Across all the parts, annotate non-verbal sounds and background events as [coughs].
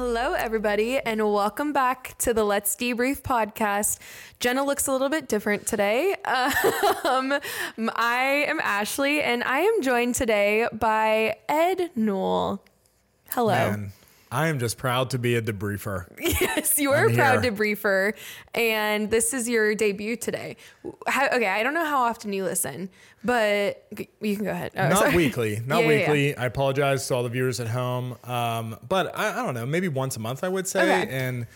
Hello, everybody, and welcome back to the Let's Debrief podcast. Jenna looks a little bit different today. [laughs] Um, I am Ashley, and I am joined today by Ed Newell. Hello. Man, I am just proud to be a debriefer. [laughs] Yes, you are a I'm proud here. debriefer, and this is your debut today. How, okay, I don't know how often you listen, but you can go ahead. Oh, Not sorry. weekly, [laughs] not Yeah, yeah, yeah. weekly. I apologize to all the viewers at home. Um, but I, I don't know, maybe once a month, I would say. Okay. And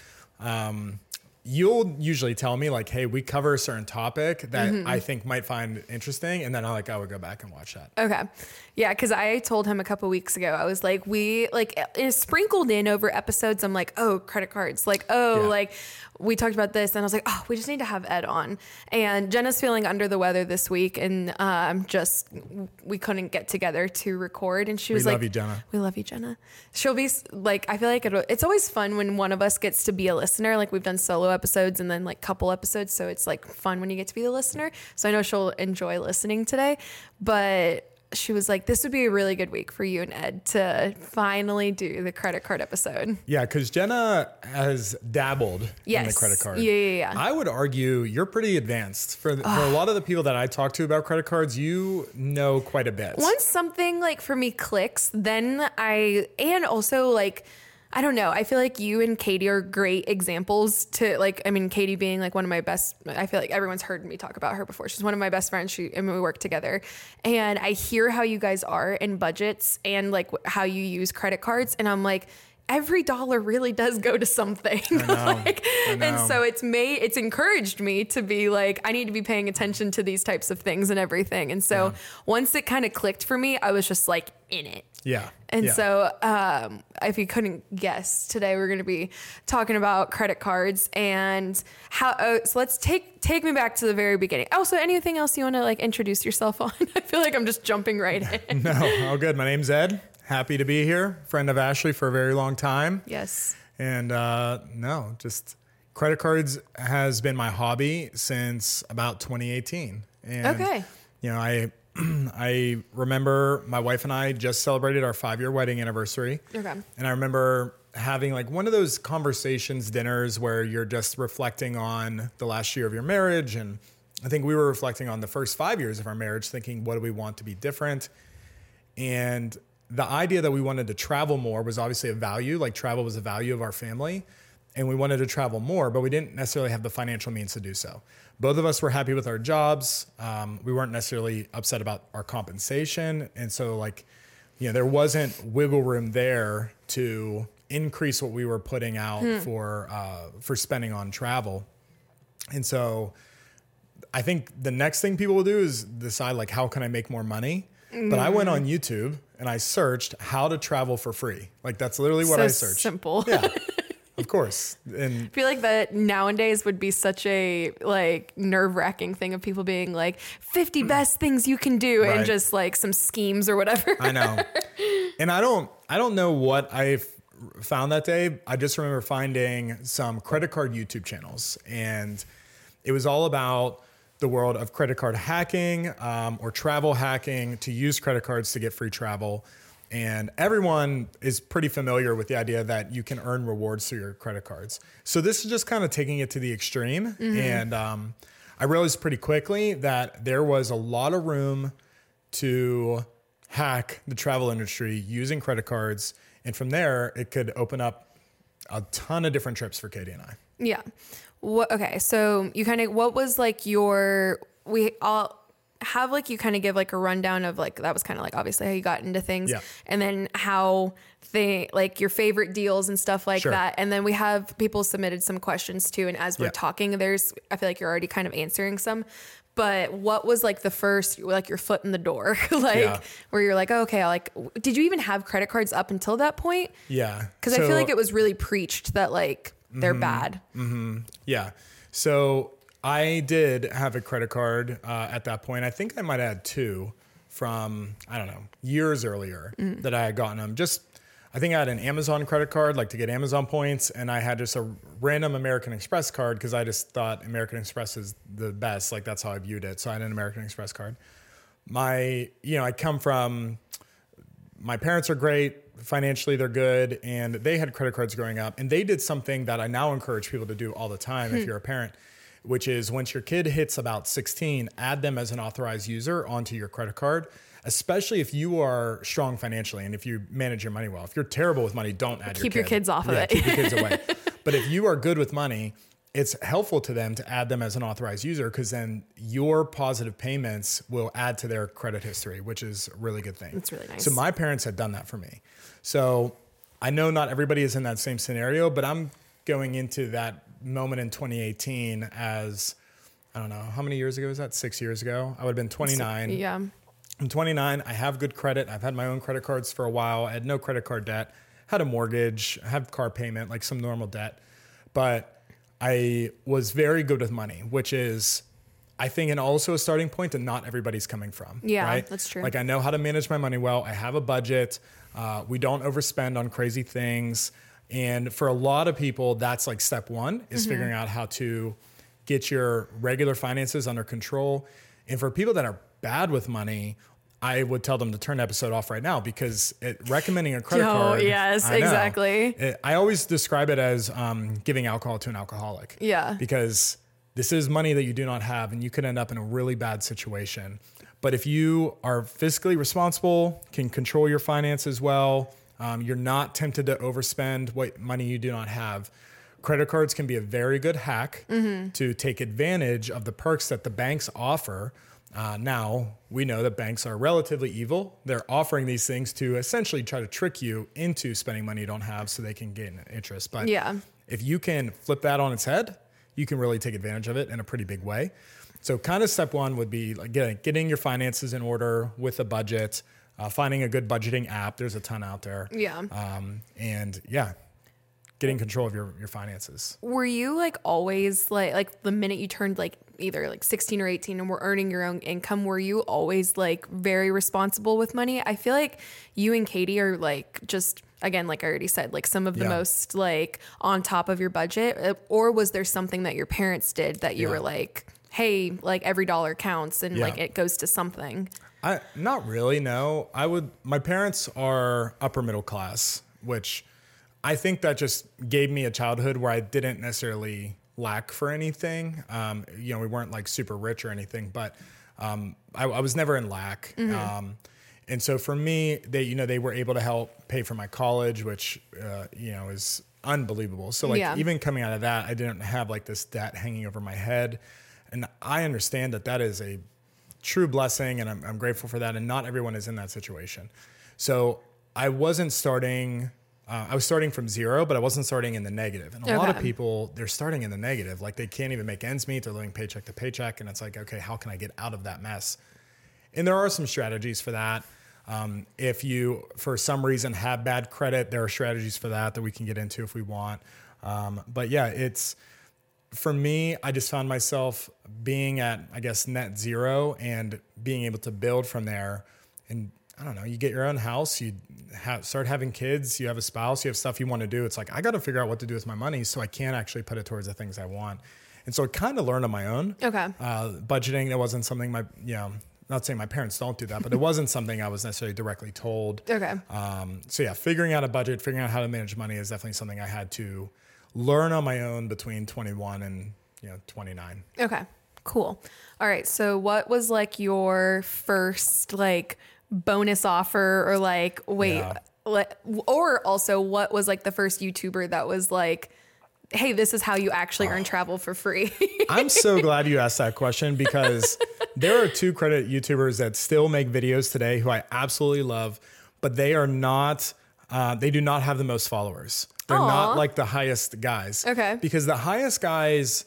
um, you'll usually tell me like, "Hey, we cover a certain topic that Mm-hmm. I think might find interesting," and then I like I would go back and watch that. Okay. Yeah, because I told him a couple weeks ago, I was like, we like it sprinkled in over episodes. I'm like, oh, credit cards. Like, oh, Yeah. like we talked about this. And I was like, oh, we just need to have Ed on. And Jenna's feeling under the weather this week. And um, just, we couldn't get together to record. And she was like, We love you, Jenna. we love you, Jenna. She'll be like, I feel like it, it's always fun when one of us gets to be a listener. Like we've done solo episodes and then like couple episodes. So it's like fun when you get to be the listener. So I know she'll enjoy listening today. But she was like, this would be a really good week for you and Ed to finally do the credit card episode. Yeah, because Jenna has dabbled in the credit card. Yeah, yeah, yeah. I would argue you're pretty advanced for, for a lot of the people that I talk to about credit cards. You know quite a bit. Once something like for me clicks, then I, and also like, I don't know. I feel like you and Katie are great examples to like. I mean, Katie being like one of my best. I feel like everyone's heard me talk about her before. She's one of my best friends. She and we work together, and I hear how you guys are in budgets and like how you use credit cards, and I'm like. Every dollar really does go to something. [laughs] like, and so it's made it's encouraged me to be like, I need to be paying attention to these types of things and everything. And so once it kind of clicked for me, I was just like in it. Yeah. And yeah. so, um, if you couldn't guess, today we're going to be talking about credit cards and how. Uh, so let's take take me back to the very beginning. Also, anything else you want to like introduce yourself [laughs] on? I feel like I'm just jumping right [laughs] in. No, all good. My name's Ed. Happy to be here. Friend of Ashley for a very long time. yes. And uh, no, just credit cards has been my hobby since about 2018. And, Okay. You know, I [clears throat] I remember my wife and I just celebrated our five year wedding anniversary. Okay. And I remember having like one of those conversations dinners where you're just reflecting on the last year of your marriage. And I think we were reflecting on the first five years of our marriage, thinking, what do we want to be different? And the idea that we wanted to travel more was obviously a value, like travel was a value of our family. And we wanted to travel more, but we didn't necessarily have the financial means to do so. Both of us were happy with our jobs. Um, we weren't necessarily upset about our compensation. And so, like, you know, there wasn't wiggle room there to increase what we were putting out for uh, for spending on travel. And so, I think the next thing people will do is decide like how can I make more money. But I went on YouTube and I searched how to travel for free. Like that's literally what so I searched. simple. Yeah, [laughs] of course. And I feel like that nowadays would be such a like nerve wracking thing of people being like 50 best things you can do and Mm. Just like some schemes or whatever. I know. [laughs] and I don't I don't know what I found that day. I just remember finding some credit card YouTube channels and it was all about the world of credit card hacking um, or travel hacking to use credit cards to get free travel. And everyone is pretty familiar with the idea that you can earn rewards through your credit cards. So this is just kind of taking it to the extreme. And um, I realized pretty quickly that there was a lot of room to hack the travel industry using credit cards. And from there, it could open up a ton of different trips for Katie and I. Yeah. What, okay. So you kind of, what was like your, we all have like, you kind of give like a rundown of like, that was kind of like obviously how you got into things Yeah. and then how they like your favorite deals and stuff like Sure. that. And then we have people submitted some questions too. And as we're Yeah. talking, there's, I feel like you're already kind of answering some. But what was like the first, like your foot in the door, [laughs] like Yeah. where you're like, oh, okay, like, did you even have credit cards up until that point? Yeah. Because I feel like it was really preached that like they're Mm-hmm. bad. Yeah. So I did have a credit card uh, at that point. I think I might have had two from, I don't know, years earlier that I had gotten them. Just, I think I had an Amazon credit card, like to get Amazon points, and I had just a random American Express card because I just thought American Express is the best. Like that's how I viewed it. So I had an American Express card. My, you know, I come from my parents are great financially they're good and they had credit cards growing up and they did something that i now encourage people to do all the time Hmm. if you're a parent which is once your kid hits about 16 add them as an authorized user onto your credit card especially if you are strong financially and if you manage your money well if you're terrible with money don't add Keep your, your kids off of it. keep your kids away [laughs] but if you are good with money it's helpful to them to add them as an authorized user because then your positive payments will add to their credit history, which is a really good thing. That's really nice. So my parents had done that for me. So I know not everybody is in that same scenario, but I'm going into that moment in 2018 as I don't know how many years ago was that? Six years ago. I would have been 29. Yeah. I'm 29. I have good credit. I've had my own credit cards for a while. I had no credit card debt. Had a mortgage. Had car payment, like some normal debt. But I was very good with money, which is, I think, and also a starting point that not everybody's coming from. Yeah, right? that's true. Like I know how to manage my money well. I have a budget. Uh, we don't overspend on crazy things. And for a lot of people, that's like step one Mm-hmm. is figuring out how to get your regular finances under control. And for people that are bad with money, I would tell them to turn the episode off right now because it, recommending a credit Yo, card. yes, I know. exactly. It- I always describe it as um, giving alcohol to an alcoholic. Yeah. Because this is money that you do not have, and you could end up in a really bad situation. But if you are fiscally responsible, can control your finances well, um, you're not tempted to overspend what money you do not have. Credit cards can be a very good hack Mm-hmm. to take advantage of the perks that the banks offer. Uh, now, we know that banks are relatively evil. They're offering these things to essentially try to trick you into spending money you don't have so they can gain interest. But Yeah. if you can flip that on its head, you can really take advantage of it in a pretty big way. So, kind of step one would be like getting, getting your finances in order with a budget, uh, finding a good budgeting app. There's a ton out there. Yeah. Um, and yeah, getting control of your, your finances. Were you like always like like the minute you turned like either like 16 or 18 and were earning your own income, were you always like very responsible with money? I feel like you and Katie are like just again like I already said like some of the Yeah. most like on top of your budget Uh, or was there something that your parents did that you Yeah. were like hey like every dollar counts and Yeah. like it goes to something. I not really. No, I would. My parents are upper middle class, which I think that just gave me a childhood where I didn't necessarily lack for anything. Um, you know, we weren't like super rich or anything, but um, I, I was never in lack. Um, and so for me, they you know they were able to help pay for my college, which uh, you know is unbelievable. So like Yeah. even coming out of that, I didn't have like this debt hanging over my head, and I understand that that is a true blessing and I'm, I'm grateful for that and not everyone is in that situation so i wasn't starting uh, i was starting from zero but i wasn't starting in the negative. and a lot of people they're starting in the negative. Like they can't even make ends meet. They're living paycheck to paycheck. And it's like okay how can i get out of that mess? And there are some strategies for that. Um, if you for some reason have bad credit there are strategies for that that we can get into if we want. Um, but yeah it's for me, I just found myself being at, I guess, net zero and being able to build from there. And I don't know, you get your own house, you start having kids, you have a spouse, you have stuff you want to do. It's like, I got to figure out what to do with my money so I can actually put it towards the things I want. And so I kind of learned on my own. Okay. Uh, budgeting, it wasn't something my, you know, not saying my parents don't do that, but it wasn't something I was necessarily directly told. Okay. Um, so yeah, figuring out a budget, figuring out how to manage money is definitely something I had to learn on my own between 21 and you know 29. Okay, cool. All right. So, what was like your first like bonus offer, or like wait, Yeah. le- or also what was like the first YouTuber that was like, hey, this is how you actually earn travel for free? [laughs] I'm so [laughs] glad you asked that question because there are two credit YouTubers that still make videos today who I absolutely love, but they are not. Uh, they do not have the most followers. They're not like the highest guys. Okay. Because the highest guys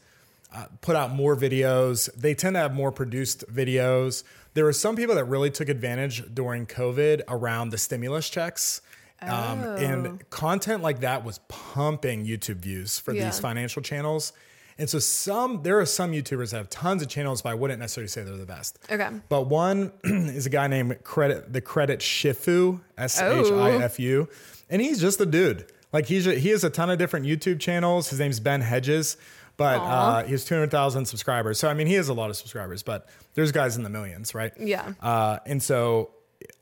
uh, put out more videos. They tend to have more produced videos. There were some people that really took advantage during COVID around the stimulus checks. Um, Oh. and content like that was pumping YouTube views for Yeah. these financial channels. And so some there are some YouTubers that have tons of channels, but I wouldn't necessarily say they're the best. Okay. But one [clears throat] is a guy named Credit the Credit Shifu, S H I F U, and he's just a dude. Like he's he has a ton of different YouTube channels. His name's Ben Hedges, but uh, he has two hundred thousand subscribers. So I mean, he has a lot of subscribers, but there's guys in the millions, right? Yeah. Uh, and so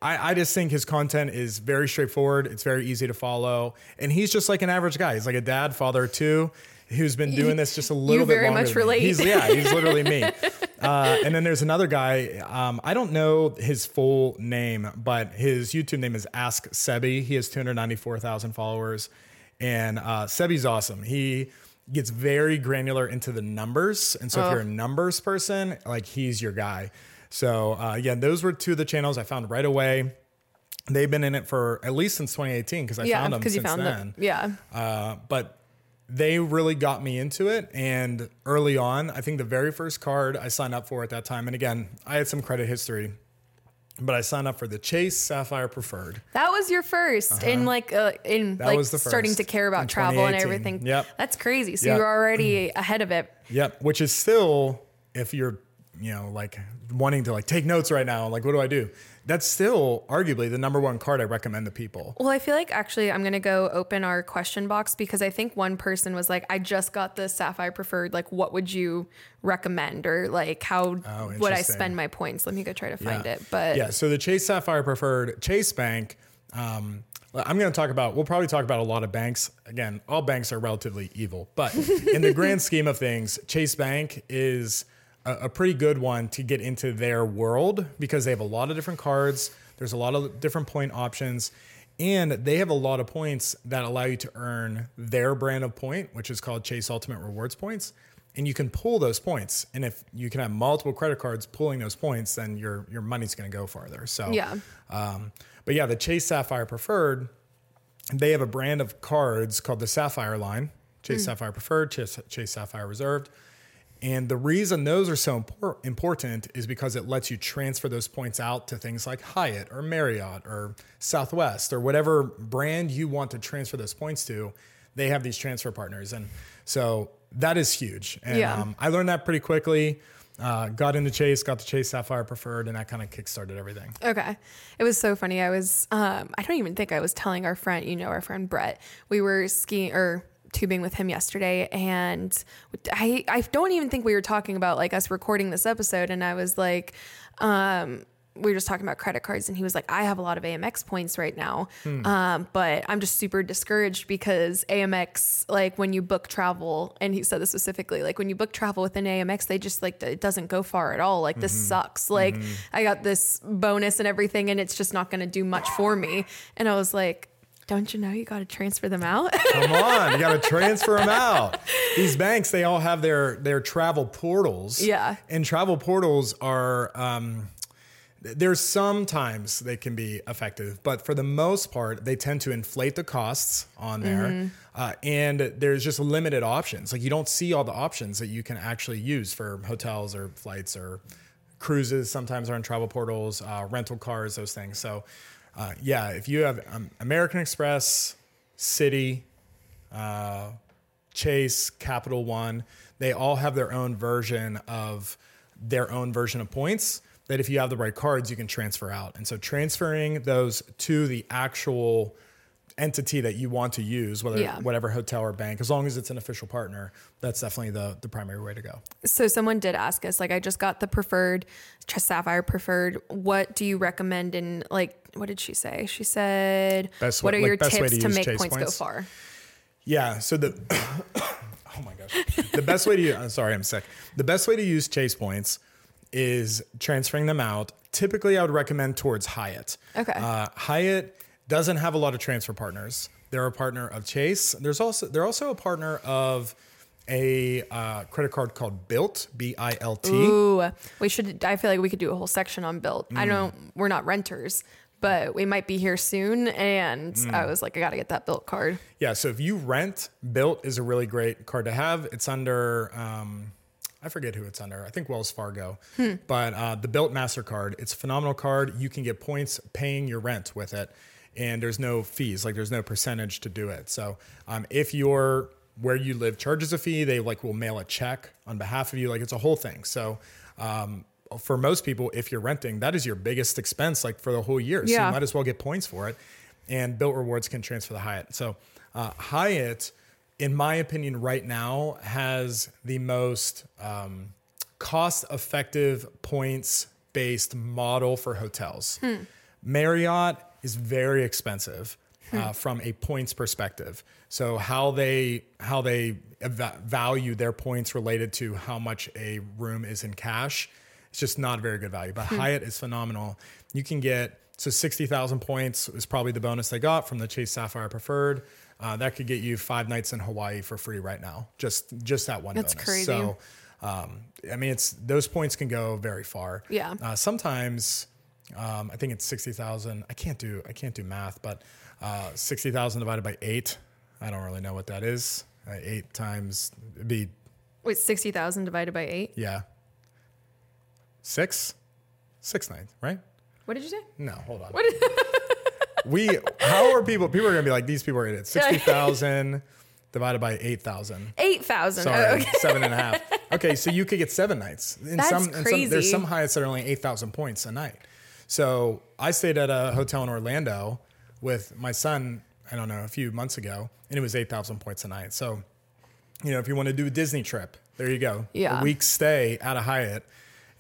I, I just think his content is very straightforward. It's very easy to follow, and he's just like an average guy. He's like a dad, father too, who's been doing this just a little bit very longer much relate. He's yeah, he's literally me. [laughs] Uh, and then there's another guy. Um, I don't know his full name, but his YouTube name is Ask Sebby. He has 294,000 followers, and uh, Sebby's awesome. He gets very granular into the numbers, and so if Oh. you're a numbers person, like he's your guy. So uh, yeah, those were two of the channels I found right away. They've been in it for at least since 2018 because I Yeah, found them since found then. them. Yeah. Uh, but they really got me into it. And early on, I think the very first card I signed up for at that time, and again, I had some credit history, but I signed up for the Chase Sapphire Preferred. That was your 1st in like uh, in Uh-huh. That like starting to care about travel and everything. Yep. That's crazy. So Yep. you're already ahead of it. Yep. Which is still, if you're, you know, like wanting to like take notes right now, like what do I do? That's still arguably the number one card I recommend to people. Well, I feel like actually I'm gonna go open our question box because I think one person was like, "I just got the Sapphire Preferred. Like, what would you recommend, or like how would I Oh, spend my points?" Let me go try to find it. But yeah, so the Chase Sapphire Preferred Chase Bank. Um, I'm going to talk about. We'll probably talk about a lot of banks. Again, all banks are relatively evil, but in the grand [laughs] scheme of things, Chase Bank is a, a pretty good one to get into their world because they have a lot of different cards. There's a lot of different point options. And they have a lot of points that allow you to earn their brand of point, which is called Chase Ultimate Rewards points and you can pull those points. And if you can have multiple credit cards pulling those points, then your your money's going to go farther. So Yeah. Um, but yeah, the Chase Sapphire Preferred, they have a brand of cards called the Sapphire line, Chase Sapphire Preferred, Chase, Chase Sapphire Reserved. And the reason those are so impor- important is because it lets you transfer those points out to things like Hyatt or Marriott or Southwest or whatever brand you want to transfer those points to. They have these transfer partners. And so that is huge. And Yeah. um, I learned that pretty quickly. Uh, got into Chase, got the Chase Sapphire Preferred, and that kind of kickstarted everything. Okay. It was so funny. I was, um, I don't even think I was telling our friend, you know, our friend Brett, we were skiing or tubing with him yesterday. And I, I don't even think we were talking about like us recording this episode. And I was like, um, we were just talking about credit cards and he was like, I have a lot of Amex points right now. Um, but I'm just super discouraged because Amex, like when you book travel, and he said this specifically, like when you book travel with an Amex, they just like, it doesn't go far at all. Like this sucks. Like I got this bonus and everything and it's just not going to do much for me. And I was like, don't you know you got to transfer them out? [laughs] Come on, you got to transfer them out. These banks, they all have their their travel portals. Yeah. and travel portals are. Um, there's sometimes they can be effective, but for the most part, they tend to inflate the costs on there, Mm-hmm. uh, and there's just limited options. Like you don't see all the options that you can actually use for hotels or flights or cruises. Sometimes are in travel portals, uh, rental cars, those things. So, uh, yeah, if you have um, American Express, Citi, uh, Chase, Capital One, they all have their own version of their own version of points that if you have the right cards, you can transfer out. And so transferring those to the actual entity that you want to use, whether Yeah. whatever hotel or bank, as long as it's an official partner, that's definitely the, the primary way to go. so someone did ask us, like, I just got the preferred Sapphire preferred. What do you recommend? And like, what did she say? She said, Best what way- are like your tips to to, make points, points? go far? Yeah. So the [coughs] oh my gosh, the best way to use, I'm sorry, I'm sick. The best way to use Chase points is transferring them out. Typically, I would recommend towards Hyatt. Okay. Uh, Hyatt doesn't have a lot of transfer partners. They're a partner of Chase. There's also they're also a partner of a uh, credit card called Bilt, B I L T. Ooh, we should. I feel like we could do a whole section on Bilt. Mm. I don't. We're not renters, but we might be here soon. And Mm. I was like, I gotta get that Bilt card. Yeah, so if you rent, Bilt is a really great card to have. It's under, um, I forget who it's under. I think Wells Fargo. But uh, the Bilt Mastercard, it's a phenomenal card. You can get points paying your rent with it, and there's no fees. Like there's no percentage to do it. So um, if you're where you live charges a fee, they like will mail a check on behalf of you. Like it's a whole thing. So. Um, for most people, if you're renting, that is your biggest expense, like for the whole year. So Yeah. you might as well get points for it. And Bilt Rewards can transfer the Hyatt. So uh, Hyatt, in my opinion, right now has the most um, cost-effective points-based model for hotels. Marriott is very expensive Hmm. uh, from a points perspective. So how they how they eva- value their points related to how much a room is in cash, it's just not very good value. But Hyatt is phenomenal. You can get so sixty thousand points is probably the bonus they got from the Chase Sapphire Preferred. Uh, that could get you five nights in Hawaii for free right now. Just just that one. That's bonus. crazy. So, um, I mean, it's those points can go very far. Yeah. Uh, sometimes, um, I think it's sixty thousand. I can't do I can't do math, but uh, sixty thousand divided by eight. I don't really know what that is. Uh, eight times it'd be Wait, 60,000 divided by eight? yeah. Six, six nine, right? What did you say? No, hold on. What [laughs] we how are people? People are gonna be like these people are idiots. Sixty thousand divided by eight thousand. 8,000. Sorry, Oh, okay. seven and a half. Okay, so you could get seven nights. In That's some, in some there's some Hyatts that are only eight thousand points a night. So I stayed at a hotel in Orlando with my son. I don't know a few months ago, and it was eight thousand points a night. So, you know, if you want to do a Disney trip, there you go. Yeah. a week stay at a Hyatt,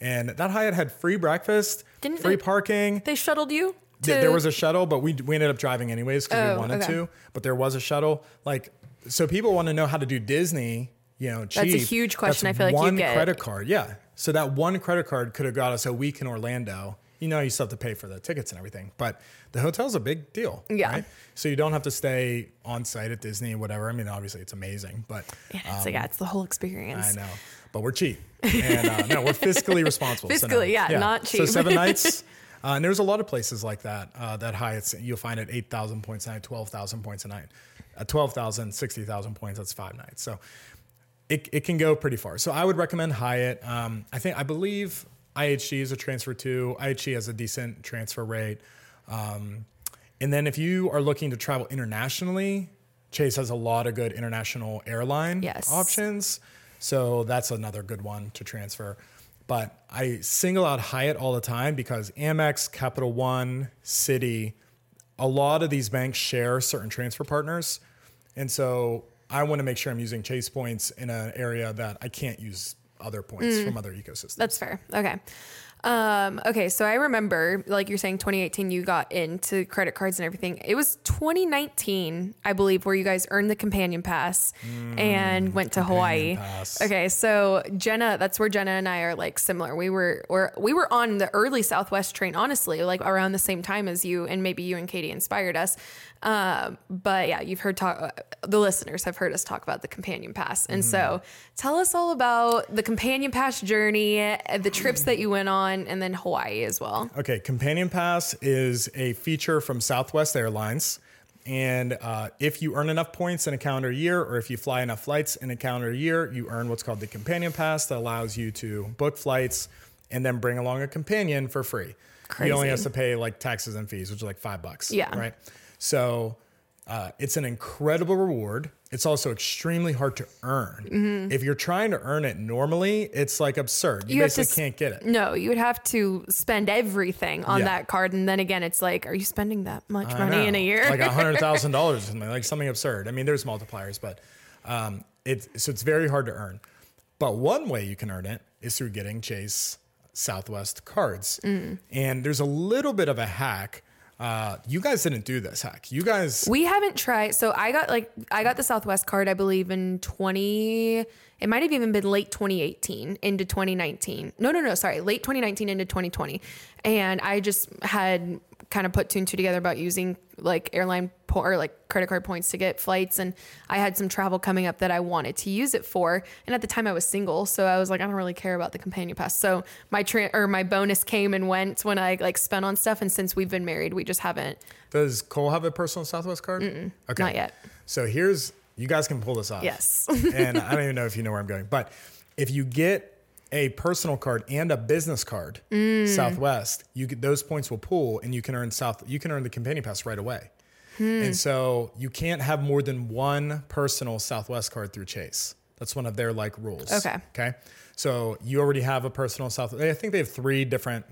and that Hyatt had free breakfast, Didn't free they- parking. They shuttled you? To, there was a shuttle, but we we ended up driving anyways because Oh, we wanted okay. to. But there was a shuttle. Like, so people want to know how to do Disney. You know, cheap. a huge question That's I feel like you one credit card. Yeah. So that one credit card could have got us a week in Orlando. You know, you still have to pay for the tickets and everything, but the hotel's a big deal. Yeah. Right? So you don't have to stay on site at Disney, or whatever. I mean, obviously it's amazing, but Yeah, it's, um, yeah, it's the whole experience. I know, but we're cheap. And uh, no, we're [laughs] fiscally responsible. so no. Fiscally, yeah, not cheap. So seven [laughs] nights. Uh, and there's a lot of places like that, uh, that Hyatt's, you'll find at 8,000 points a night, 12,000 points a night. At 12,000, 60,000 points, that's five nights. So it, it can go pretty far. So I would recommend Hyatt. Um, I think, I believe IHG is a transfer too. IHG has a decent transfer rate. Um, and then if you are looking to travel internationally, Chase has a lot of good international airline Yes. options. So that's another good one to transfer. But I single out Hyatt all the time because Amex, Capital One, Citi, a lot of these banks share certain transfer partners. And so I want to make sure I'm using Chase points in an area that I can't use other points mm. from other ecosystems. That's fair. Okay. Um, okay, so I remember, like you're saying, 2018, you got into credit cards and everything. It was 2019, I believe, where you guys earned the companion pass and went to Hawaii. Pass. Okay, so Jenna, that's where Jenna and I are like similar. We were, or we were on the early Southwest train, honestly, like around the same time as you, and maybe you and Katie inspired us. Um, but yeah, you've heard talk. The listeners have heard us talk about the companion pass, and so tell us all about the companion pass journey, uh, the trips that you went on, and then Hawaii as well. Okay, Companion Pass is a feature from Southwest Airlines. And uh, if you earn enough points in a calendar year, or if you fly enough flights in a calendar year, you earn what's called the Companion Pass that allows you to book flights and then bring along a companion for free. You only have to pay like taxes and fees, which are like five bucks. Yeah. Right. So uh, it's an incredible reward. It's also extremely hard to earn. If you're trying to earn it normally, it's like absurd. You, Mm-hmm. You have to basically can't get it. No, you would have to spend everything on Yeah. that card, and then again, it's like, are you spending that much I money in a year? like a hundred [laughs] thousand dollars or something, like something absurd. I mean, there's multipliers, but um, it's so it's very hard to earn. But one way you can earn it is through getting Chase Southwest cards, Mm. and there's a little bit of a hack. Uh, you guys didn't do this hack. You guys, We haven't tried. So I got like I got the Southwest card, I believe, in twenty. It might have even been late 2018 into 2019. No, no, no. Sorry, late 2019 into 2020. And I just had kind of put two and two together about using like airline po- or like credit card points to get flights, and I had some travel coming up that I wanted to use it for. And at the time, I was single, so I was like, I don't really care about the companion pass. So my tra- or my bonus came and went when I like spent on stuff. And since we've been married, we just haven't. does Cole have a personal Southwest card? Okay, Not yet. So here's you guys can pull this off. Yes. [laughs] and I don't even know if you know where I'm going, but if you get a personal card and a business card, Mm. Southwest, you get those points will pool, and you can earn South. You can earn the companion pass right away. Hmm. And so you can't have more than one personal Southwest card through Chase. That's one of their like rules. Okay. Okay. So you already have a personal South. I think they have three different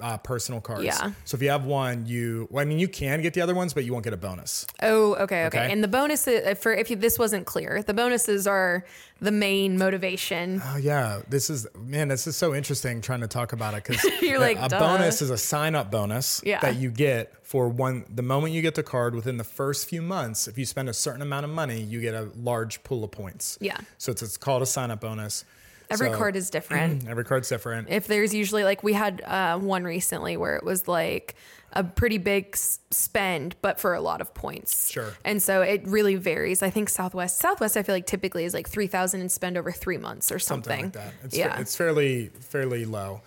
uh, personal cards. Yeah. So if you have one, you well, I mean you can get the other ones, but you won't get a bonus. Oh, okay, okay. Okay. And the bonuses for if you, this wasn't clear, the bonuses are the main motivation. Oh yeah, this is man, this is so interesting trying to talk about it because [laughs] You're like, a duh. bonus is a sign up bonus Yeah. that you get for one the moment you get the card within the first few months. If you spend a certain amount of money, you get a large pool of points. Yeah. So it's, it's called a sign up bonus. Every So- card is [clears throat] different. Every card's different. if there's usually like we had uh, one recently where it was like a pretty big s- spend but for a lot of points Sure. and so it really varies i think southwest southwest i feel like typically is like 3000 and spend over three months or something, something like that. It's, yeah it's fairly fairly low,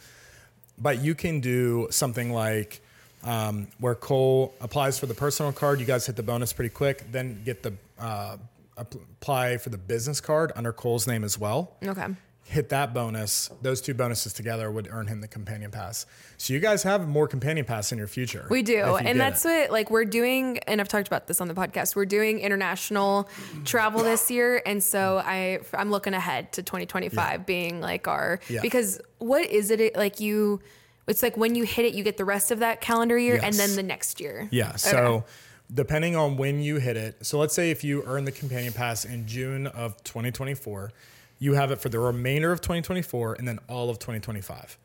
but you can do something like um, where Cole applies for the personal card. You guys hit the bonus pretty quick, then get the uh, apply for the business card under Cole's name as well. okay Hit that bonus; those two bonuses together would earn him the companion pass. So you guys have more companion pass in your future. We do. And that's it. what like we're doing and I've talked about this on the podcast. We're doing international travel this year and so I I'm looking ahead to 2025 being like our Yeah. because what is it like you it's like when you hit it you get the rest of that calendar year and then the next year. Yeah. So depending on when you hit it, so let's say if you earn the companion pass in June of 2024, you have it for the remainder of 2024 and then all of 2025.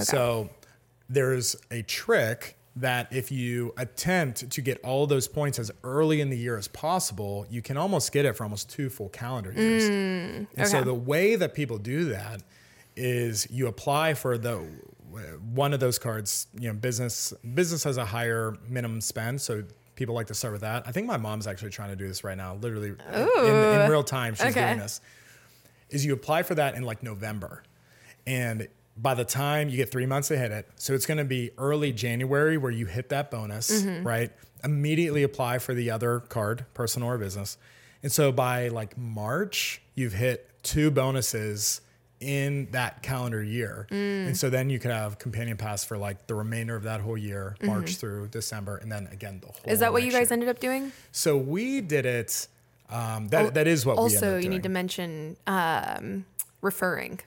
So there's a trick that if you attempt to get all those points as early in the year as possible, you can almost get it for almost two full calendar years. Mm, and so the way that people do that is you apply for the one of those cards. You know, business business has a higher minimum spend, so people like to start with that. I think my mom's actually trying to do this right now, literally in, in real time. She's Okay. doing this. Is you apply for that in like November, and by the time you get three months to hit it, so it's going to be early January where you hit that bonus, mm-hmm. right? Immediately apply for the other card, personal or business. And so by like March, you've hit two bonuses in that calendar year. Mm. And so then you could have companion pass for like the remainder of that whole year, March mm-hmm. through December, and then again the whole Is that what you guys year. ended up doing? So we did it. Um, that, that is what we Also, you need to mention um, referring.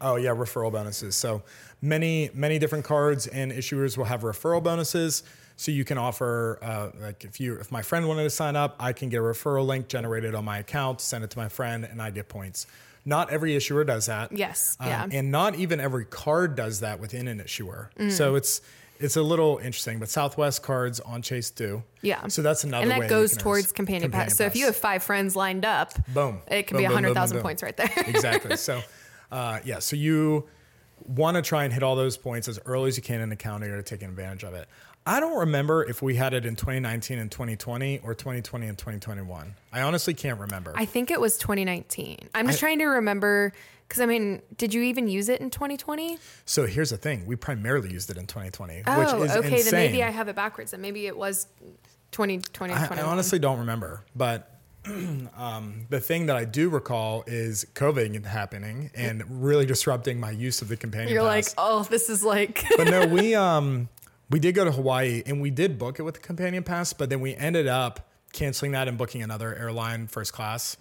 Oh yeah, referral bonuses. So many many different cards and issuers will have referral bonuses. So you can offer uh, like if you if my friend wanted to sign up, I can get a referral link generated on my account, send it to my friend, and I get points. Not every issuer does that. Yes, Um, yeah. And not even every card does that within an issuer. So it's it's a little interesting, but Southwest cards on Chase do. Yeah. So that's another and that goes towards companion, pass. So if you have five friends lined up, Boom. it could Boom, be boom, boom, boom, 100,000 points right there. exactly. [laughs] So, uh, yeah. So you want to try and hit all those points as early as you can in the calendar year to take advantage of it. I don't remember if we had it in 2019 and 2020 or 2020 and 2021. I honestly can't remember. I think it was 2019. I'm just trying to remember because I mean, did you even use it in 2020? so here's the thing: we primarily used it in 2020, Oh, which is okay. insane. Then maybe I have it backwards. Then maybe it was 2020. I, I honestly don't remember, but [clears throat] um, the thing that I do recall is COVID happening and really disrupting my use of the companion. You're like, oh, this is like. but no, we [laughs] um we did go to Hawaii and we did book it with the companion pass, but then we ended up canceling that and booking another airline first class.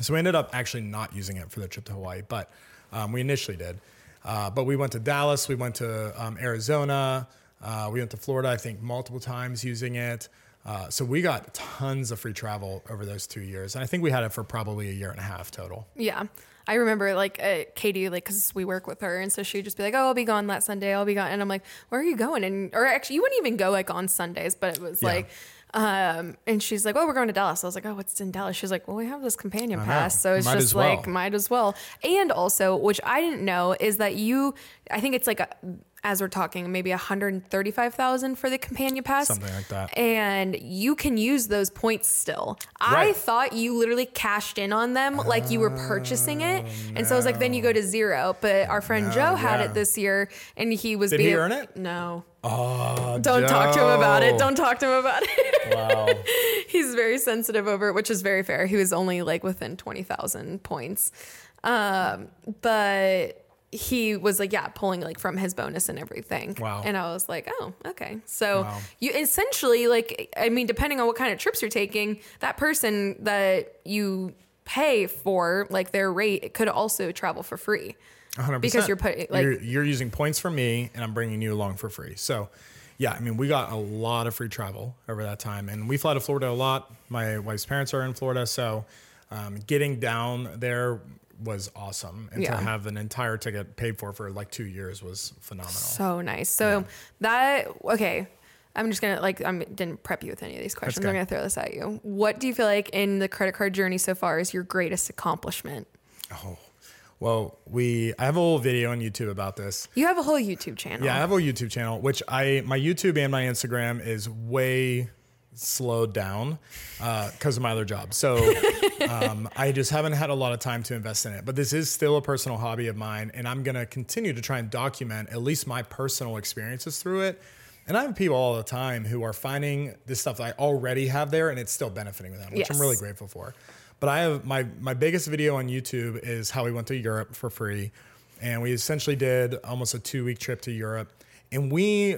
So we ended up actually not using it for the trip to Hawaii, but um, we initially did. Uh, but we went to Dallas, we went to um, Arizona, uh, we went to Florida, I think multiple times using it. Uh, so we got tons of free travel over those two years, and I think we had it for probably a year and a half total. Yeah. I remember like uh, Katie, like, cause we work with her. And so she'd just be like, Oh, I'll be gone that Sunday. I'll be gone. And I'm like, where are you going? And, or actually you wouldn't even go like on Sundays, but it was Yeah. like, um, and she's like, Oh, we're going to Dallas. I was like, Oh, what's in Dallas? She's like, Well, we have this companion pass. So it's Might just well. like, might as well. And also, which I didn't know is that you, I think it's like, a, as we're talking, maybe 135,000 for the companion pass. Something like that. And you can use those points still. I thought you literally cashed in on them like you were purchasing it. And so I was like, then you go to zero. But our friend No, Joe had yeah. it this year and he was Did being. he earn it? No. Oh, Don't talk to him about it. Don't talk to him about it. Wow. [laughs] He's very sensitive over it, which is very fair. He was only like within 20,000 points. Um, but he was like, yeah, pulling like from his bonus and everything. Wow. And I was like, oh, okay. So Wow. you essentially like, I mean, depending on what kind of trips you're taking, that person that you pay for like their rate, it could also travel for free. 100%. Because you're putting like you're, you're using points for me and I'm bringing you along for free. So, yeah, I mean, we got a lot of free travel over that time. And we fly to Florida a lot. My wife's parents are in Florida. So, um, getting down there was awesome. And Yeah. to have an entire ticket paid for for like two years was phenomenal. So nice. So that okay. I'm just gonna like I didn't prep you with any of these questions. I'm gonna throw this at you. What do you feel like in the credit card journey so far is your greatest accomplishment? oh, well, we, I have a whole video on YouTube about this. You have a whole YouTube channel. Yeah, I have a YouTube channel, which I my YouTube and my Instagram is way slowed down because of my other job. So um, I just haven't had a lot of time to invest in it. But this is still a personal hobby of mine, and I'm gonna continue to try and document at least my personal experiences through it. And I have people all the time who are finding this stuff that I already have there, and it's still benefiting them, which I'm really grateful for. But I have my my biggest video on YouTube is how we went to Europe for free, and we essentially did almost a two week trip to Europe, and we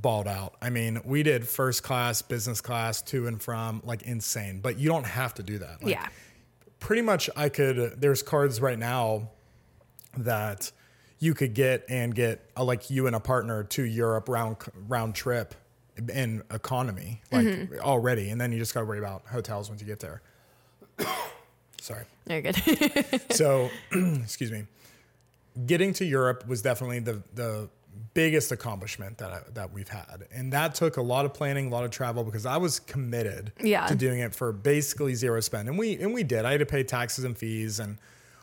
balled out. I mean, we did first class, business class, to and from, like insane. But you don't have to do that. Like, yeah. pretty much I could there's cards right now that you could get and get uh, like you and a partner to Europe round round trip in economy like Mm-hmm. already and then you just got to worry about hotels once you get there. [coughs] Sorry. Very good. So, [coughs] [clears throat] excuse me. Getting to Europe was definitely the the biggest accomplishment that I, that we've had, and that took a lot of planning, a lot of travel because I was committed Yeah. to doing it for basically zero spend, and we and we did. I had to pay taxes and fees, and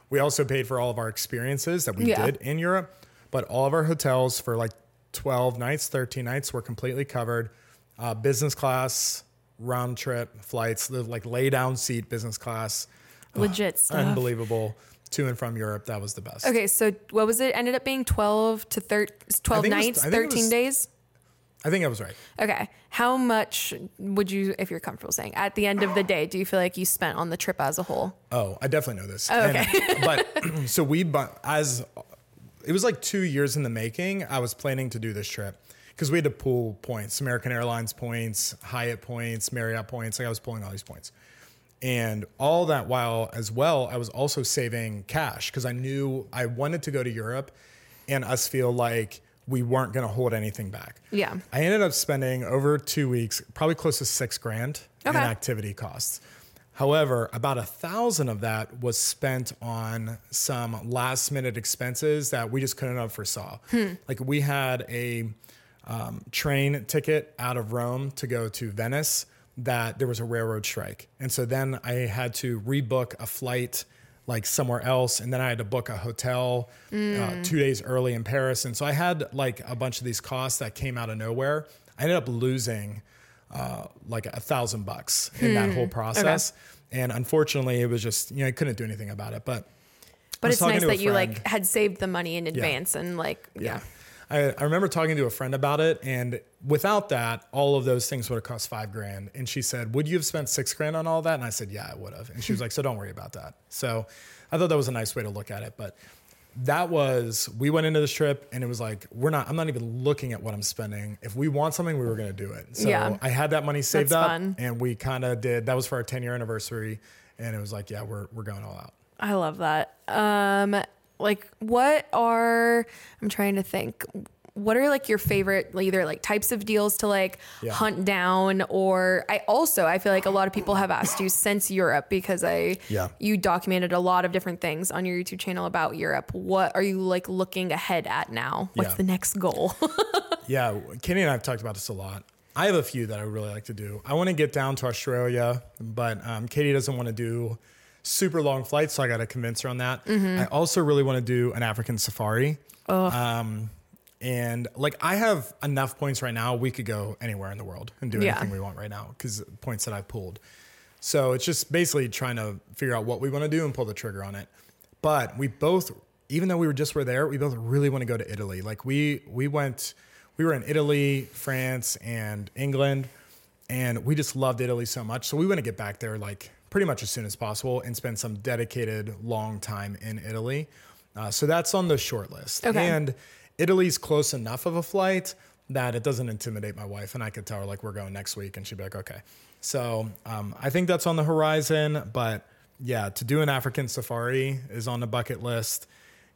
we also paid for all of our experiences that we Yeah. did in Europe. But all of our hotels for like twelve nights, thirteen nights were completely covered. Uh, business class, round trip flights, the like lay down seat business class Legit stuff. unbelievable to and from Europe. That was the best. Okay, so what was it? Ended up being 12 to thir- 12 think it was- nights, it 13 was- days? I think I was right. Okay. How much would you, if you're comfortable saying, at the end of the day, do you feel like you spent on the trip as a whole? Oh, I definitely know this. Oh, okay. And- but [clears throat] so we, bu- as it was like two years in the making, I was planning to do this trip because we had to pull points American Airlines points, Hyatt points, Marriott points. Like I was pulling all these points. And all that while, as well, I was also saving cash because I knew I wanted to go to Europe and us feel like we weren't going to hold anything back. Yeah. I ended up spending over two weeks, probably close to six grand in activity costs. However, about a thousand of that was spent on some last minute expenses that we just couldn't have foresaw. Like we had a um, train ticket out of Rome to go to Venice that there was a railroad strike. And so then I had to rebook a flight like somewhere else. And then I had to book a hotel uh, two days early in Paris. And so I had like a bunch of these costs that came out of nowhere. I ended up losing uh, like a thousand bucks in that whole process. And unfortunately, it was just, you know, I couldn't do anything about it. But But it's nice that you like had saved the money in advance and like, yeah. yeah. I, I remember talking to a friend about it, and without that, all of those things would have cost five grand. And she said, "Would you have spent six grand on all that?" And I said, "Yeah, I would have." And she was like, "So don't worry about that." So I thought that was a nice way to look at it. But that was we went into this trip, and it was like we're not. I'm not even looking at what I'm spending. If we want something, we were going to do it. So Yeah. I had that money saved That's up, fun. and we kind of did. That was for our 10 year anniversary, and it was like, yeah, we're we're going all out. I love that. Um, like what are, I'm trying to think, what are like your favorite either like types of deals to like Yeah. hunt down or I also I feel like a lot of people have asked you since Europe because I Yeah. you documented a lot of different things on your YouTube channel about Europe. What are you like looking ahead at now? What's Yeah. the next goal? [laughs] Yeah, Kenny and I have talked about this a lot. I have a few that I really like to do. I want to get down to Australia, but um, Katie doesn't want to do super long flight, so I got to convince her on that. Mm-hmm. I also really want to do an African safari. Um, and like I have enough points right now, we could go anywhere in the world and do Yeah. anything we want right now because points that I've pulled. So it's just basically trying to figure out what we want to do and pull the trigger on it. But we both, even though we were just were there, we both really want to go to Italy. Like we we went, we were in Italy, France, and England, and we just loved Italy so much. So we want to get back there like pretty much as soon as possible and spend some dedicated long time in Italy. Uh, so that's on the short list. Okay. And Italy's close enough of a flight that it doesn't intimidate my wife, and I could tell her like we're going next week, and she'd be like, okay. So um, I think that's on the horizon, but yeah, to do an African safari is on the bucket list,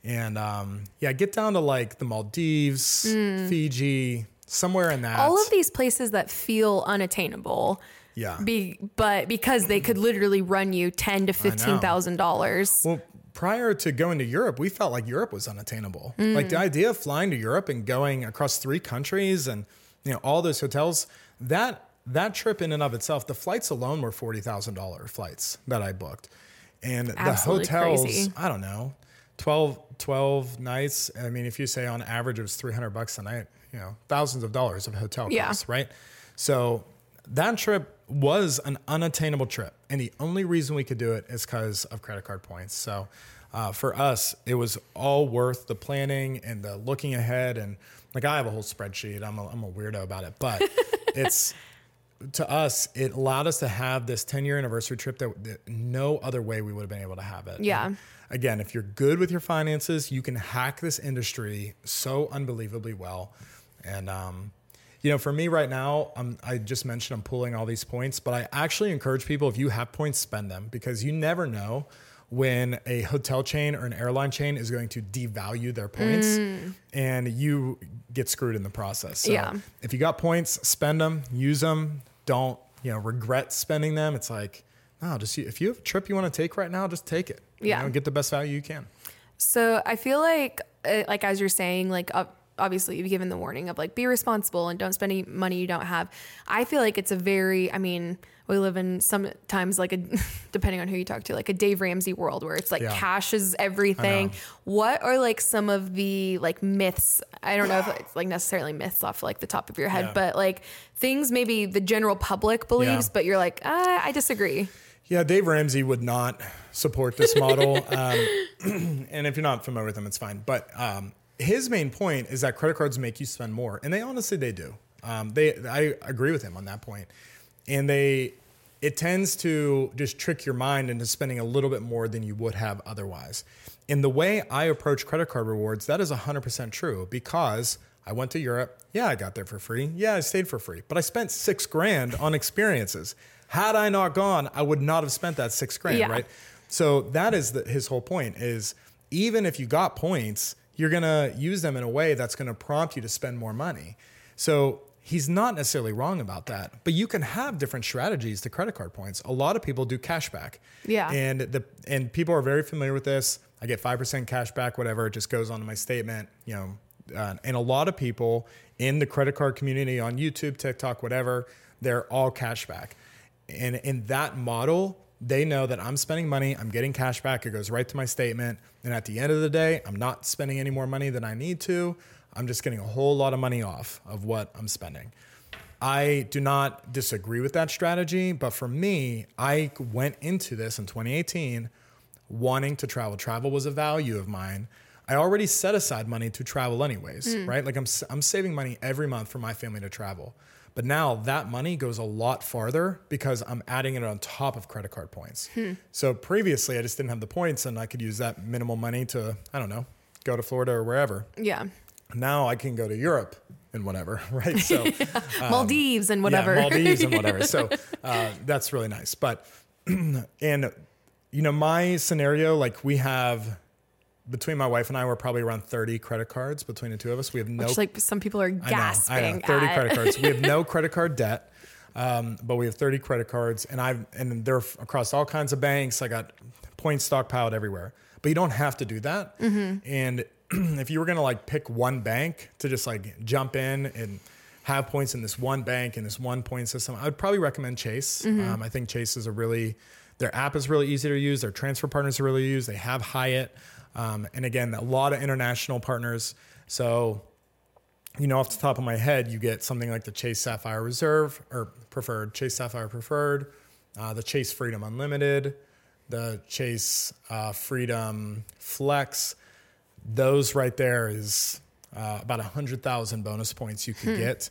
And um, yeah, get down to like the Maldives, Fiji, somewhere in that. Mm. All of these places that feel unattainable. Yeah. Be, but because they could literally run you ten to fifteen thousand dollars. Well, prior to going to Europe, we felt like Europe was unattainable. Like Mm. the idea of flying to Europe and going across three countries and you know all those hotels, that that trip in and of itself, the flights alone were forty thousand dollar flights that I booked, and Absolutely the hotels, crazy. I don't know, 12, 12 nights. I mean, if you say on average it was three hundred bucks a night, you know, thousands of dollars of hotel Yeah. costs, right? So that trip was an unattainable trip. And the only reason we could do it is because of credit card points. So uh, for us, it was all worth the planning and the looking ahead. And like I have a whole spreadsheet, I'm a, I'm a weirdo about it, but [laughs] it's to us, it allowed us to have this 10 year anniversary trip that, that no other way we would have been able to have it. Yeah. And again, if you're good with your finances, you can hack this industry so unbelievably well. And, um, you know, for me right now, I'm, I just mentioned I'm pulling all these points, but I actually encourage people if you have points, spend them because you never know when a hotel chain or an airline chain is going to devalue their points and you get screwed in the process. So Yeah. if you got points, spend them, use them. Don't, you know, regret spending them. It's like, no, just if you have a trip you want to take right now, just take it. You Yeah. know, get the best value you can. So I feel like, uh, like as you're saying, like obviously you've given the warning of like be responsible and don't spend any money you don't have. I feel like it's a very, I mean, we live in sometimes like a, [laughs] depending on who you talk to, like a Dave Ramsey world where it's like Yeah. cash is everything. What are like some of the like myths? I don't know if it's like necessarily myths off like the top of your head, Yeah. but like things maybe the general public believes, Yeah. but you're like, ah, I disagree. Yeah, Dave Ramsey would not support this model. um, [clears throat] and if you're not familiar with him, it's fine. But um, his main point is that credit cards make you spend more, and they honestly they do. Um, they, I agree with him on that point, and they, it tends to just trick your mind into spending a little bit more than you would have otherwise. In the way I approach credit card rewards, that is 100% true because I went to Europe. Yeah, I got there for free. Yeah, I stayed for free, but I spent six grand on experiences. Had I not gone, I would not have spent that six grand, Yeah. right? So that is the, his whole point is even if you got points, you're going to use them in a way that's going to prompt you to spend more money. So he's not necessarily wrong about that, but you can have different strategies to credit card points. A lot of people do cashback. Yeah. And the and people are very familiar with this. I get 5% cashback whatever, it just goes onto my statement, you know. Uh, and a lot of people in the credit card community on YouTube, TikTok, whatever, they're all cashback. And in that model, they know that I'm spending money, I'm getting cash back, it goes right to my statement. And at the end of the day, I'm not spending any more money than I need to. I'm just getting a whole lot of money off of what I'm spending. I do not disagree with that strategy, but for me, I went into this in 2018 wanting to travel. Travel was a value of mine. I already set aside money to travel anyways, mm. right? Like I'm I'm saving money every month for my family to travel. But now that money goes a lot farther because I'm adding it on top of credit card points. So previously I just didn't have the points and I could use that minimal money to, I don't know, go to Florida or wherever. Yeah. Now I can go to Europe and whatever, [laughs] right? So [laughs] Maldives and whatever. yeah, Maldives and [laughs] whatever. So uh, that's really nice. But [clears throat] and you know, my scenario, like we have between my wife and I, we're probably around 30 credit cards between the two of us. We have no Which like some people are I know, gasping. I know, 30 at. credit cards. We have no [laughs] credit card debt. Um, but we have 30 credit cards and I've, and they're across all kinds of banks. I got points stockpiled everywhere, but you don't have to do that. And [clears throat] if you were going to like pick one bank to just like jump in and have points in this one bank and this one point system, I would probably recommend Chase. Um, I think Chase is a really, their app is really easy to use. Their transfer partners are really use. They have Hyatt. Um, and again, a lot of international partners. So you know, off the top of my head, you get something like the Chase Sapphire Reserve or preferred, Chase Sapphire Preferred, uh, the Chase Freedom Unlimited, the Chase uh, Freedom Flex. Those right there is uh, about 100,000 bonus points you could get.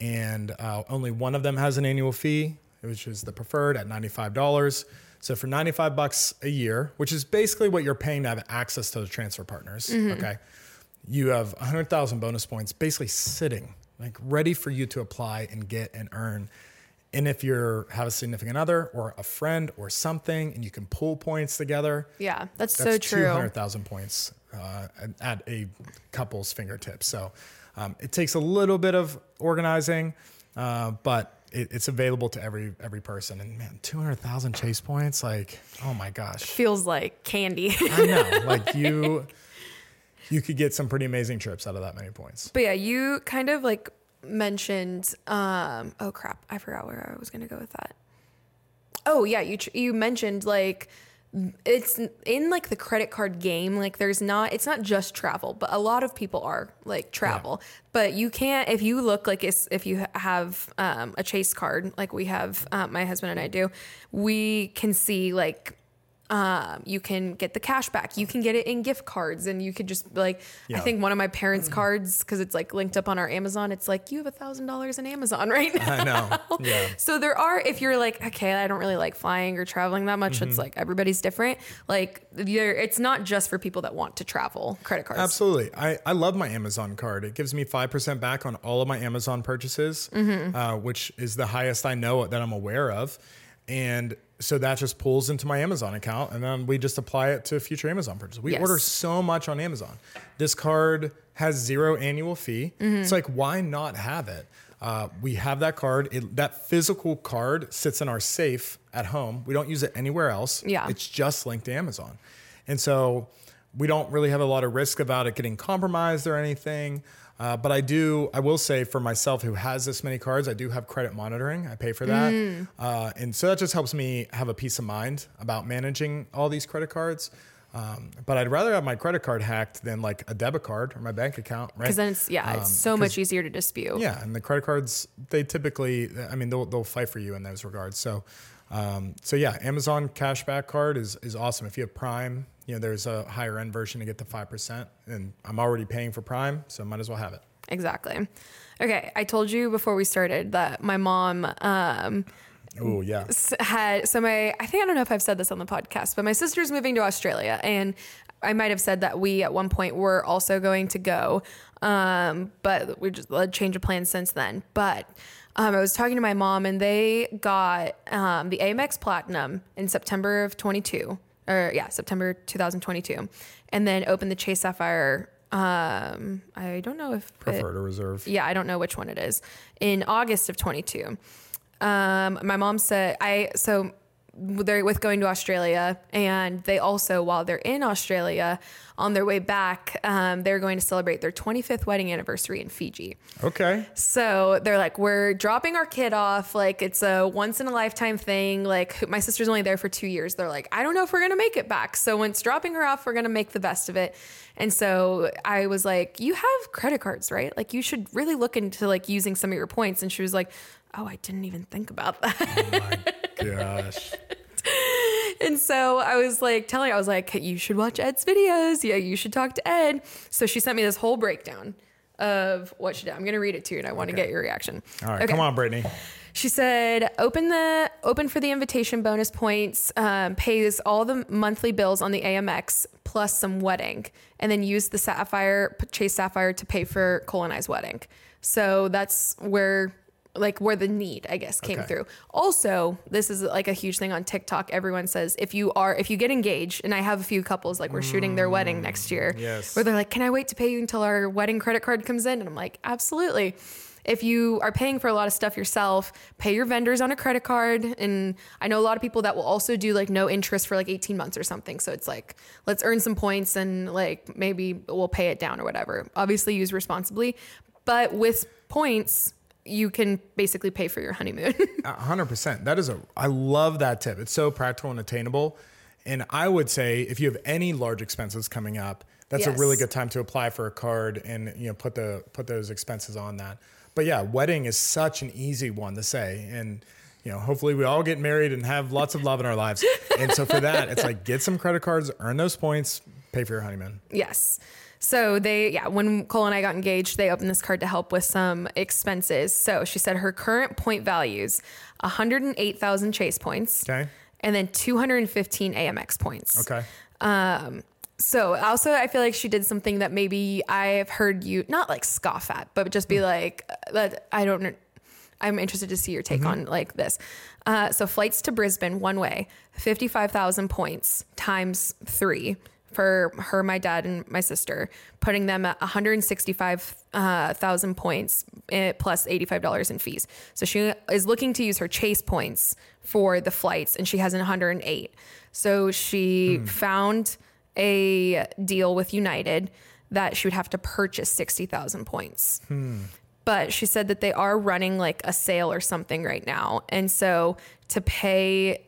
And uh, only one of them has an annual fee, which is the preferred at $95. So for 95 bucks a year, which is basically what you're paying to have access to the transfer partners, okay? you have 100,000 bonus points basically sitting, like ready for you to apply and get and earn. And if you have a significant other or a friend or something, and you can pull points together, Yeah, that's, that's so true. 200,000 points uh, at a couple's fingertips. So um, it takes a little bit of organizing, uh, but it, it's available to every every person. And man, 200,000 chase points, like, oh my gosh. Feels like candy. I know. Like you, you could get some pretty amazing trips out of that many points. But yeah, you kind of like mentioned. Um, oh crap, I forgot where I was gonna go with that. Oh yeah, you tr- you mentioned like it's in like the credit card game. Like there's not it's not just travel, but a lot of people are like travel. But you can't if you look like if you have um, a Chase card like we have uh, my husband and I do, we can see like um, you can get the cash back. You can get it in gift cards, and you could just like. Yeah. I think one of my parents' cards because it's like linked up on our Amazon. It's like you have a thousand dollars in Amazon [laughs] right now. I know. Yeah. So there are, if you're like, okay, I don't really like flying or traveling that much. Mm-hmm. It's like everybody's different. Like, there, it's not just for people that want to travel. Credit cards. Absolutely. I, I love my Amazon card. It gives me 5% back on all of my Amazon purchases, Mm-hmm. uh, which is the highest I know that I'm aware of. And so that just pulls into my Amazon account and then we just apply it to future Amazon purchases. We Yes. order so much on Amazon. This card has zero annual fee. Mm-hmm. It's like, why not have it? Uh, we have that card. It, that physical card sits in our safe at home. We don't use it anywhere else. Yeah. It's just linked to Amazon. And so we don't really have a lot of risk about it getting compromised or anything. Uh, but I do, I will say for myself who has this many cards, I do have credit monitoring. I pay for that. Mm. Uh, and so that just helps me have a peace of mind about managing all these credit cards. Um, but I'd rather have my credit card hacked than like a debit card or my bank account, right? Because then it's, yeah, it's Um, so 'cause- much easier to dispute. yeah, and the credit cards they typically, I mean, they'll they'll fight for you in those regards. So, um, so yeah, Amazon cashback card is is awesome. If you have Prime, you know, there's a higher end version to get the five percent, and I'm already paying for Prime, so might as well have it. Exactly. Okay. I told you before we started that my mom, um, Oh yeah, had so my I think I don't know if I've said this on the podcast, but my sister's moving to Australia, and I might have said that we at one point were also going to go, um, but we just a change of plans since then. But um, I was talking to my mom, and they got um, the Amex Platinum in September of 22, or yeah, September 2022, and then opened the Chase Sapphire. Um, I don't know if it- prefer to reserve. yeah, I don't know which one it is. In August of 22. Um, my mom said I so they're with going to Australia, and they also while they're in Australia, on their way back, um, they're going to celebrate their 25th wedding anniversary in Fiji. Okay, So they're like, we're dropping our kid off. Like it's a once in a lifetime thing. Like my sister's only there for two years. They're like, I don't know if we're gonna make it back. So once dropping her off, we're gonna make the best of it. And so I was like, you have credit cards, right? Like you should really look into like using some of your points. And she was like, oh, I didn't even think about that. oh my gosh, [laughs] And so I was like telling her, I was like, you should watch Ed's videos. Yeah, you should talk to Ed. So she sent me this whole breakdown of what she did. I'm gonna read it to you and I want to Okay. get your reaction. all right, Okay. come on, Brittany. She said, "Open the open for the invitation bonus points. Um, pays all the monthly bills on the Amex plus some wedding, and then use the Sapphire Chase Sapphire to pay for Cole and I's wedding. So that's where like where the need I guess came Okay. through. Also, this is like a huge thing on TikTok. Everyone says if you are if you get engaged, and I have a few couples like we're shooting their wedding next year, yes. where they're like, "Can I wait to pay you until our wedding credit card comes in?" And I'm like, "Absolutely." If you are paying for a lot of stuff yourself, pay your vendors on a credit card. And I know a lot of people that will also do like no interest for like 18 months or something. So it's like, let's earn some points and like maybe we'll pay it down or whatever. Obviously, use responsibly. But with points, you can basically pay for your honeymoon. [laughs] Hundred percent. That is a. I love that tip. It's so practical and attainable. And I would say if you have any large expenses coming up, that's a really good time to apply for a card and you know put the put those expenses on that. But yeah, wedding is such an easy one to say, and you know hopefully we all get married and have lots of love in our lives. And so for that, it's like get some credit cards, earn those points, pay for your honeymoon. Yes. So they, yeah, when Cole and I got engaged, they opened this card to help with some expenses. So she said her current point values 108,000 Chase points. Okay. And then 215 Amex points. Okay. Um, So also, I feel like she did something that maybe I've heard you not like scoff at, but just be like, uh, that I don't know. I'm interested to see your take on like this. Uh, so flights to Brisbane one way, fifty five thousand points times three for her, my dad, and my sister, putting them at one hundred sixty five uh, thousand points eh, plus eighty five dollars in fees. So she is looking to use her Chase points for the flights, and she has an one hundred and eight. So she hmm. found a deal with United that she would have to purchase 60,000 points. Hmm. But she said that they are running like a sale or something right now. And so to pay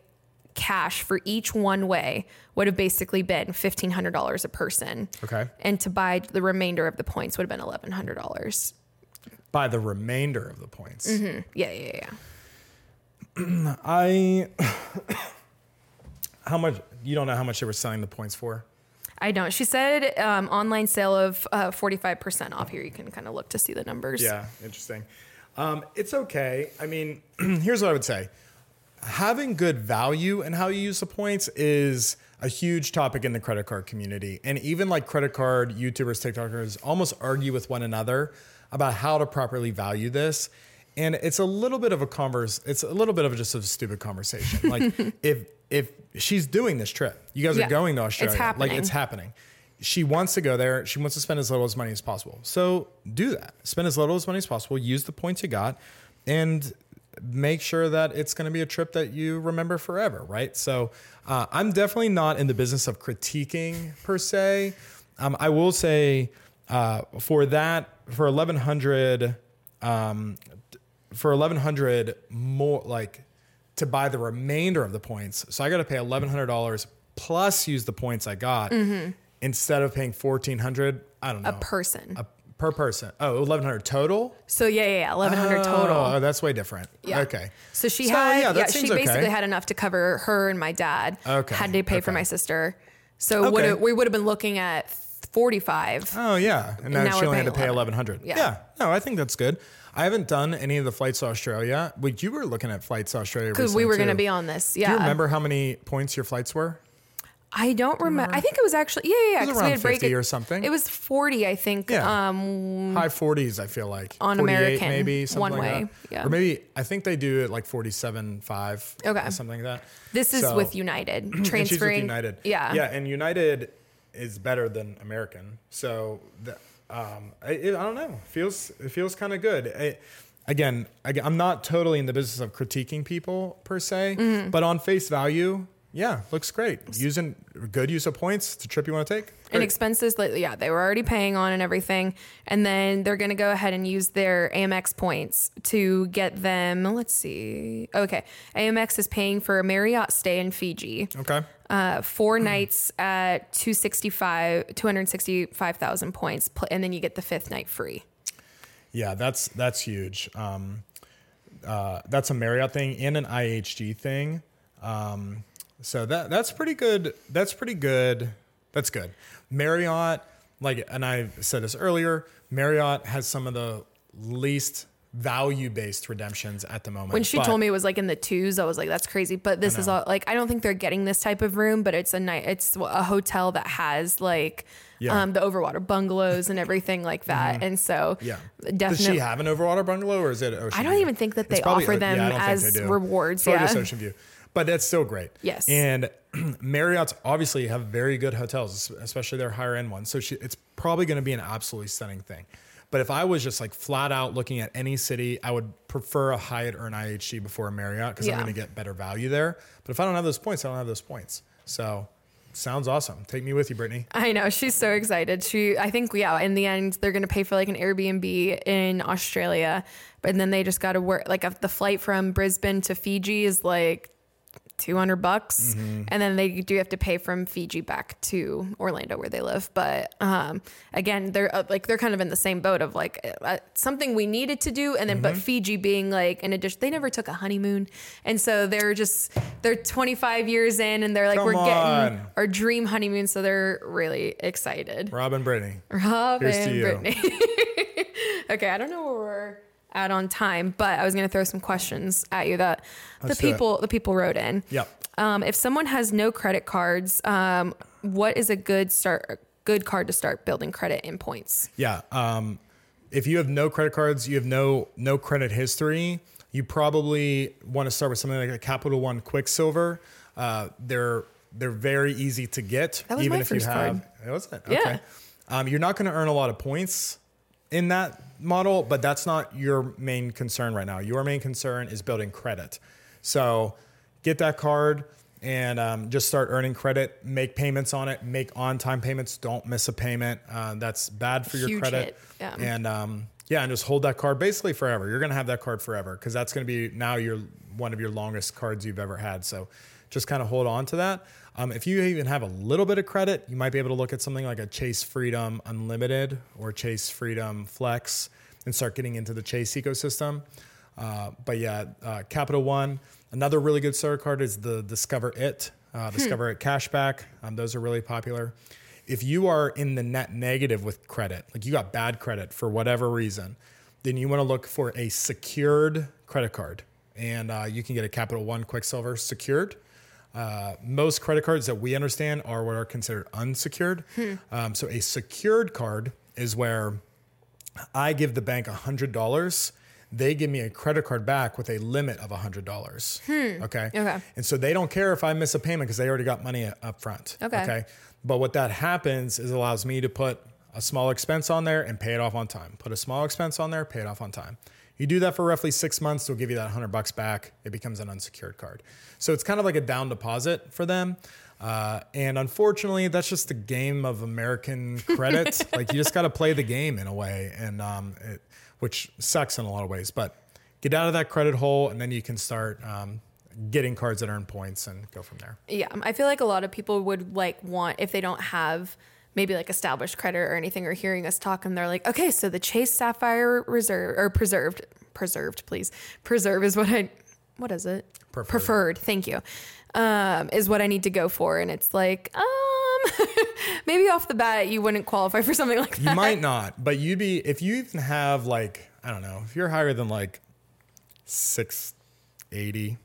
cash for each one way would have basically been $1,500 a person. Okay. And to buy the remainder of the points would have been $1,100. By the remainder of the points. Yeah, yeah, yeah. [clears throat] I. [coughs] how much? You don't know how much they were selling the points for? I don't. She said um, online sale of uh, 45% off here. You can kind of look to see the numbers. Yeah, interesting. Um, it's okay. I mean, [clears throat] here's what I would say having good value and how you use the points is a huge topic in the credit card community. And even like credit card YouTubers, TikTokers almost argue with one another about how to properly value this. And it's a little bit of a converse, it's a little bit of just a stupid conversation. [laughs] Like if if she's doing this trip, you guys Yeah. are going to Australia. It's Australia. Like it's happening. She wants to go there. She wants to spend as little as money as possible. So do that. Spend as little as money as possible. Use the points you got, and make sure that it's going to be a trip that you remember forever. Right. So uh, I'm definitely not in the business of critiquing per se. Um, I will say uh, for that for 1100 um, for 1100 more like to buy the remainder of the points. So I got to pay $1100 plus use the points I got instead of paying 1400, I don't know. A person. A- per person. Oh, 1100 total? so yeah, yeah, yeah 1100 total. Oh, that's way different. Yeah. Okay. So she So, had, yeah, yeah, she seems okay. basically had enough to cover her and my dad. Okay, Had to pay for my sister. So Okay. would we would have been looking at 45. Oh yeah, and now, now she only had to pay 11. eleven hundred. Yeah. Yeah. no, I think that's good. I haven't done any of the flights to Australia. But you were looking at flights to Australia Because we were going to be on this. Yeah. Do you remember how many points your flights were? I don't remember. I think it was actually, yeah, yeah, yeah. It was 'cause around had break 50 it- or something. It was 40, I think. Yeah. Um, High forties, I feel like On American, maybe something one like way, that. yeah. Or maybe I think they do it like forty-seven five. Okay. something like that. this is So- with United. [clears throat] Transferring. with United. Yeah. yeah, and United is better than American. So the, um, I, it, I don't know. Feels it feels kind of good. I, again, I, am not totally in the business of critiquing people per se, Mm-hmm. but on face value, yeah, looks great. Using good use of points to trip you want to take. And expenses, yeah, they were already paying on and everything. And then they're going to go ahead and use their Amex points to get them. Let's see. Okay. Amex is paying for a Marriott stay in Fiji. okay. Uh, four nights at 265, 265,000 points. And then you get the fifth night free. Yeah, that's that's huge. Um, uh, that's a Marriott thing and an IHG thing. Um, so that that's pretty good. That's pretty good. That's good. Marriott, like, and I said this earlier. Marriott has some of the least value-based redemptions at the moment. When she but- told me it was like in the twos, I was like, "That's crazy." But this is all like I don't think they're getting this type of room, but it's a night. It's a hotel that has like Yeah. Mm-hmm. um, the overwater bungalows and everything like that. And so yeah, definitely. Does she have an overwater bungalow or is it Ocean I don't View? even think that they offer them yeah, I don't think as rewards, It's just yeah. Ocean View, but that's still great. Yes. And [clears throat] Marriott's obviously have very good hotels, especially their higher end ones. So she, it's probably going to be an absolutely stunning thing. But if I was just like flat out looking at any city, I would prefer a Hyatt or an IHG before a Marriott because Yeah. I'm going to get better value there. But if I don't have those points, I don't have those points. So sounds awesome. Take me with you, Brittany. I know she's so excited. She, I think, yeah. In the end, they're gonna pay for like an Airbnb in Australia, but then they just got to work. Like if the flight from Brisbane to Fiji is like two hundred bucks, Mm-hmm. and then they do have to pay from Fiji back to Orlando where they live. But um, again, they're uh, like they're kind of in the same boat of like uh, something we needed to do, and then Mm-hmm. but Fiji being like in addition, they never took a honeymoon, and so they're just they're twenty five years in, and they're like Come we're getting our dream honeymoon, so they're really excited. Robin Brittany. Rob Here's to and you. Brittany. [laughs] okay, I don't know where we're at on time, but I was gonna throw some questions at you that Let's the people the people wrote in. Yep. Um, if someone has no credit cards, um, what is a good start good card to start building credit in points? Yeah. Um, if you have no credit cards, you have no no credit history, you probably want to start with something like a Capital One Quicksilver. Uh, they're they're very easy to get, That was even my if you have. card. It was it? Yeah. Okay. Um, you're not going to earn a lot of points in that model, but that's not your main concern right now. Your main concern is building credit. So get that card and um, just start earning credit. Make payments on it. Make on-time payments. Don't miss a payment. Uh, that's bad for your Huge credit. yeah. And um, yeah, and just hold that card basically forever. You're gonna have that card forever because that's gonna be now your one of your longest cards you've ever had. So just kind of hold on to that. Um, if you even have a little bit of credit, you might be able to look at something like a Chase Freedom Unlimited or Chase Freedom Flex and start getting into the Chase ecosystem. Uh, but yeah, uh, Capital One. Another really good starter card is the Discover It, uh, Discover It Cashback. Um, those are really popular. If you are in the net negative with credit, like you got bad credit for whatever reason, then you want to look for a secured credit card. And uh, you can get a Capital One Quicksilver secured. Uh, most credit cards that we understand are what are considered unsecured. Um, so a secured card is where I give the bank $100. They give me a credit card back with a limit of $100. Okay. Okay. And so they don't care if I miss a payment because they already got money up front. Okay. Okay. But what that happens is allows me to put a small expense on there and pay it off on time. Put a small expense on there, pay it off on time. You do that for roughly six months, they'll give you that 100 bucks back. It becomes an unsecured card. So it's kind of like a down deposit for them. Uh, and unfortunately, that's just the game of American credit. [laughs] like you just got to play the game in a way, and um, it, which sucks in a lot of ways. But get out of that credit hole, and then you can start um, getting cards that earn points and go from there. Yeah, I feel like a lot of people would like want if they don't have maybe like established credit or anything or hearing us talk and they're like, okay, so the Chase Sapphire Reserve or preserved, preserved, please. Preserve is what I, what is it? Preferred. Preferred. Thank you. Um, is what I need to go for. And it's like, um, [laughs] maybe off the bat you wouldn't qualify for something like that. You might not, but you'd be if you even have like I don't know if you're higher than like six eighty,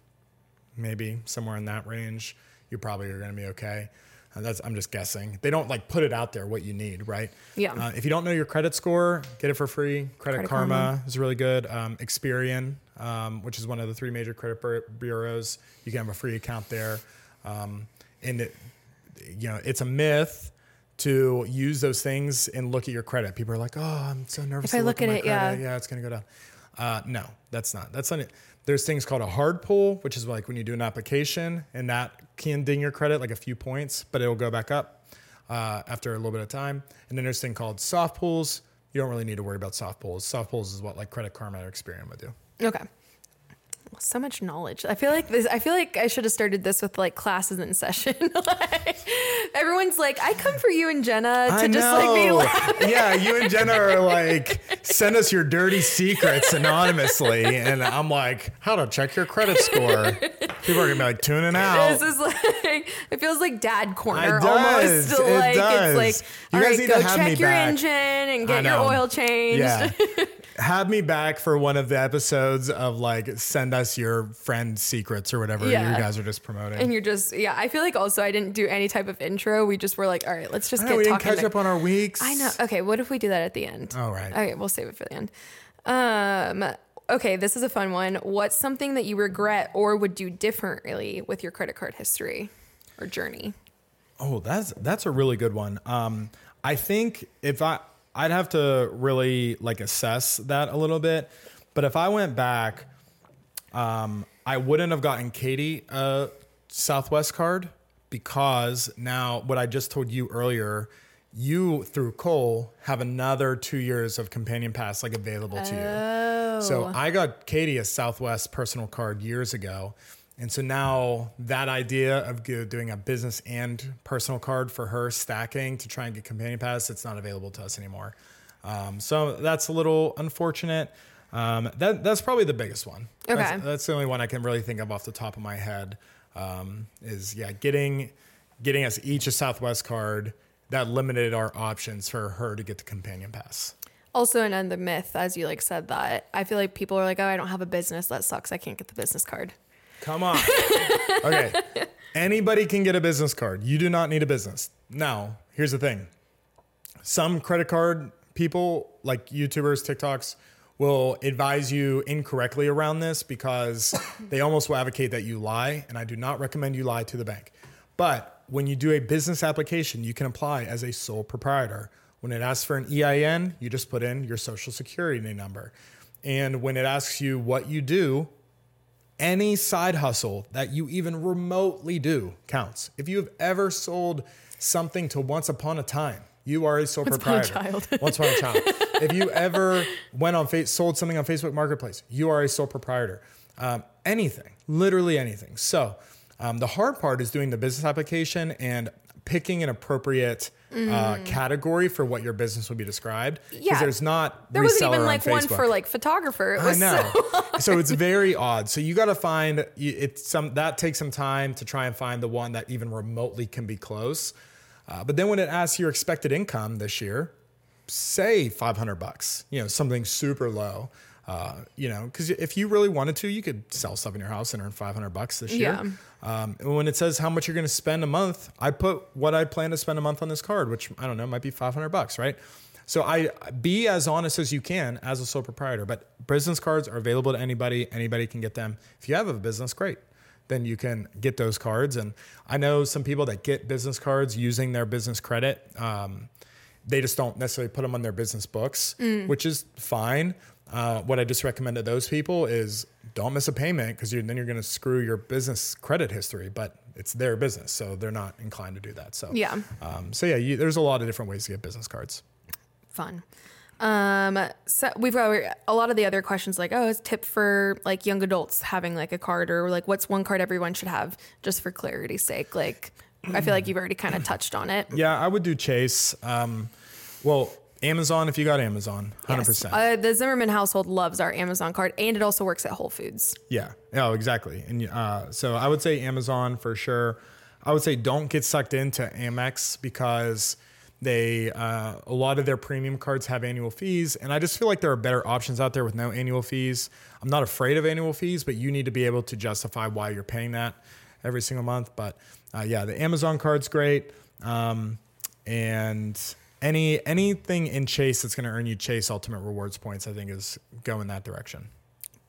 maybe somewhere in that range, you probably are going to be okay. Uh, that's I'm just guessing. They don't like put it out there what you need, right? Yeah. Uh, if you don't know your credit score, get it for free. Credit, Credit Karma, Karma. is really good. Um, Experian, um, which is one of the three major credit bur- bureaus, you can have a free account there. Um, and it, you know, it's a myth to use those things and look at your credit. People are like, "Oh, I'm so nervous." If I to look at at my it, yeah. credit. yeah, it's gonna go down. Uh, no, that's not. That's not it. There's things called a hard pull, which is like when you do an application, and that can ding your credit like a few points, but it'll go back up uh, after a little bit of time. And then there's thing called soft pulls. You don't really need to worry about soft pulls. Soft pulls is what like Credit Karma or Experian would do. Okay. So much knowledge. I feel like this. I feel like I should have started this with like classes in session. [laughs] like, everyone's like, "I come for you and Jenna to just like be loud." yeah, you and Jenna are [laughs] like, send us your dirty secrets anonymously. And I'm like, how to check your credit score. People are gonna be like tuning out. This is like it feels like dad corner almost. It like does. it's like You all guys right, need to go check your back. engine and get your oil changed. Yeah. [laughs] Have me back for one of the episodes of like send us your friend secrets or whatever Yeah. you guys are just promoting. And you're just yeah. I feel like also I didn't do any type of intro. We just were like, all right, let's just I get know we didn't catch to- up on our weeks. I know. Okay, what if we do that at the end? All right. Okay, we'll save it for the end. Um, okay, this is a fun one. What's something that you regret or would do differently with your credit card history or journey? Oh, that's that's a really good one. Um, I think if I I'd have to really like assess that a little bit, but if I went back, um, I wouldn't have gotten Katie a Southwest card because now what I just told you earlier, you through Cole have another two years of Companion Pass like available to you. So I got Katie a Southwest personal card years ago. And so now that idea of doing a business and personal card for her stacking to try and get companion pass, it's not available to us anymore. Um, so that's a little unfortunate. Um, that that's probably the biggest one. Okay. That's, that's the only one I can really think of off the top of my head. Um, is yeah, getting getting us each a Southwest card that limited our options for her to get the companion pass. Also, another myth, as you like said that I feel like people are like, oh, I don't have a business. That sucks. I can't get the business card. Come on. [laughs] okay. Anybody can get a business card. You do not need a business. Now, here's the thing some credit card people like YouTubers, TikToks will advise you incorrectly around this because [laughs] they almost will advocate that you lie. And I do not recommend you lie to the bank. But when you do a business application, you can apply as a sole proprietor. When it asks for an EIN, you just put in your social security number. And when it asks you what you do, any side hustle that you even remotely do counts. If you have ever sold something to Once Upon a Time, you are a sole Once upon a proprietor. child. [laughs] Once upon a child. if you ever went on face, sold something on Facebook Marketplace, you are a sole proprietor. Um, anything, literally anything. So um, the hard part is doing the business application and picking an appropriate uh, category for what your business would be described. Because Mm. Yeah. there's not There wasn't even on like one for like photographer. It I know. so [laughs] So, it's very odd. So you got to find it's some that takes some time to try and find the one that even remotely can be close. Uh, but then when it asks your expected income this year, say 500 bucks, you know, something super low. Uh, you know, because if you really wanted to, you could sell stuff in your house and earn 500 bucks this year. Um, and when it says how much you're going to spend a month, I put what I plan to spend a month on this card, which I don't know, might be 500 bucks, right? So I be as honest as you can as a sole proprietor. But business cards are available to anybody. Anybody can get them. If you have a business, great. Then you can get those cards. And I know some people that get business cards using their business credit. Um, they just don't necessarily put them on their business books, which is fine. Uh, what I just recommend to those people is don't miss a payment because then you're going to screw your business credit history. But it's their business, so they're not inclined to do that. So Yeah. um, so yeah, you, there's a lot of different ways to get business cards. fun. Um, so we've got a lot of the other questions like, oh, it's tip for like young adults having like a card or like what's one card everyone should have just for clarity's sake. Like, I feel like you've already kind of touched on it. Yeah, I would do Chase. Um, well, Amazon if you got Amazon, hundred Yes. percent. Uh, the Zimmerman household loves our Amazon card, and it also works at Whole Foods. Yeah. Oh, exactly. And uh, so I would say Amazon for sure. I would say don't get sucked into Amex because they uh, a lot of their premium cards have annual fees, and I just feel like there are better options out there with no annual fees. I'm not afraid of annual fees, but you need to be able to justify why you're paying that every single month. But uh, yeah, the Amazon card's great, um, and any anything in Chase that's going to earn you Chase Ultimate Rewards points, I think is go in that direction.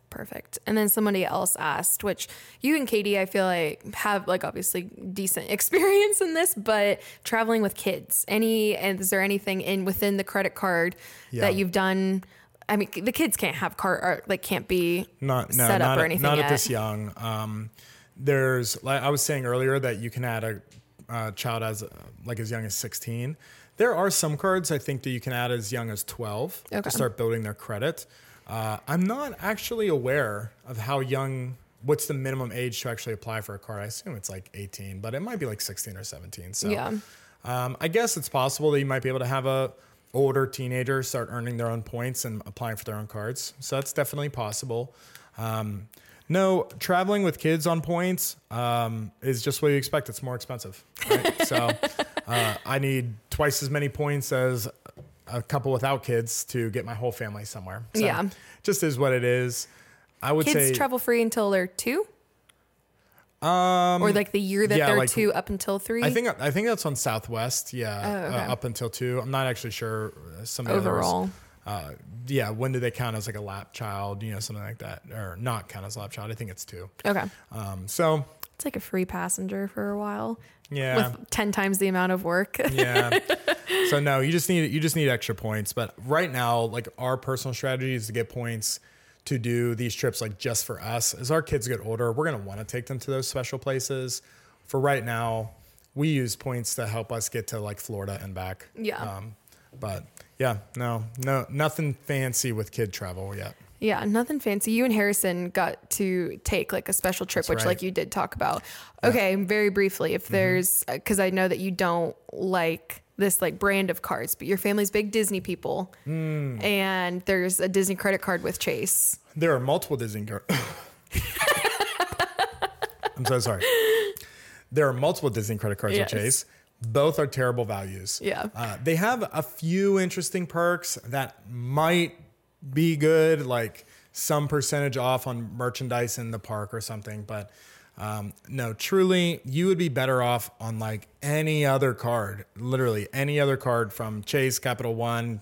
Perfect. And then somebody else asked, which you and Katie, I feel like have like obviously decent [laughs] experience in this, but traveling with kids. Any and is there anything in within the credit card Yeah. that you've done? I mean, the kids can't have card or like can't be not no, set up not or at- anything Not yet. at this young. Um, there's like I was saying earlier that you can add a uh, child as uh, like as young as 16. There are some cards I think that you can add as young as 12 Okay. to start building their credit. Uh, I'm not actually aware of how young. What's the minimum age to actually apply for a card? I assume it's like 18, but it might be like 16 or 17. So Yeah. um, I guess it's possible that you might be able to have a older teenager start earning their own points and applying for their own cards. So that's definitely possible. Um, no, traveling with kids on points um, is just what you expect. It's more expensive. Right? [laughs] so uh, I need twice as many points as a couple without kids to get my whole family somewhere. So Yeah. just is what it is. I would say kids say travel free until they're two. Um, or like the year that yeah, they're like- two up until three. I think I think that's on Southwest. Yeah, Oh, okay. uh, up until two. I'm not actually sure. uh, Some the others. Uh, yeah, when do they count as like a lap child? You know, something like that, or not count as a lap child? I think it's two. Okay, Um, so it's like a free passenger for a while yeah, with ten times the amount of work. [laughs] yeah. So no, you just need you just need extra points. But right now, like our personal strategy is to get points to do these trips like just for us. As our kids get older, we're gonna want to take them to those special places. For right now, we use points to help us get to like Florida and back. Yeah. Um, but yeah, no, no, nothing fancy with kid travel yet. Yeah, nothing fancy. You and Harrison got to take like a special trip, That's which right. like you did talk about. Okay, very briefly, if mm-hmm. there's uh, because I know that you don't like this like brand of cards, but your family's big Disney people, mm. and there's a Disney credit card with Chase. There are multiple Disney cards. [laughs] I'm so sorry. [laughs] There are multiple Disney credit cards Yes. with Chase. Both are terrible values. Yeah. Uh, they have a few interesting perks that might be good, like some percentage off on merchandise in the park or something. But um, no, truly, you would be better off on like any other card, literally any other card from Chase, Capital One,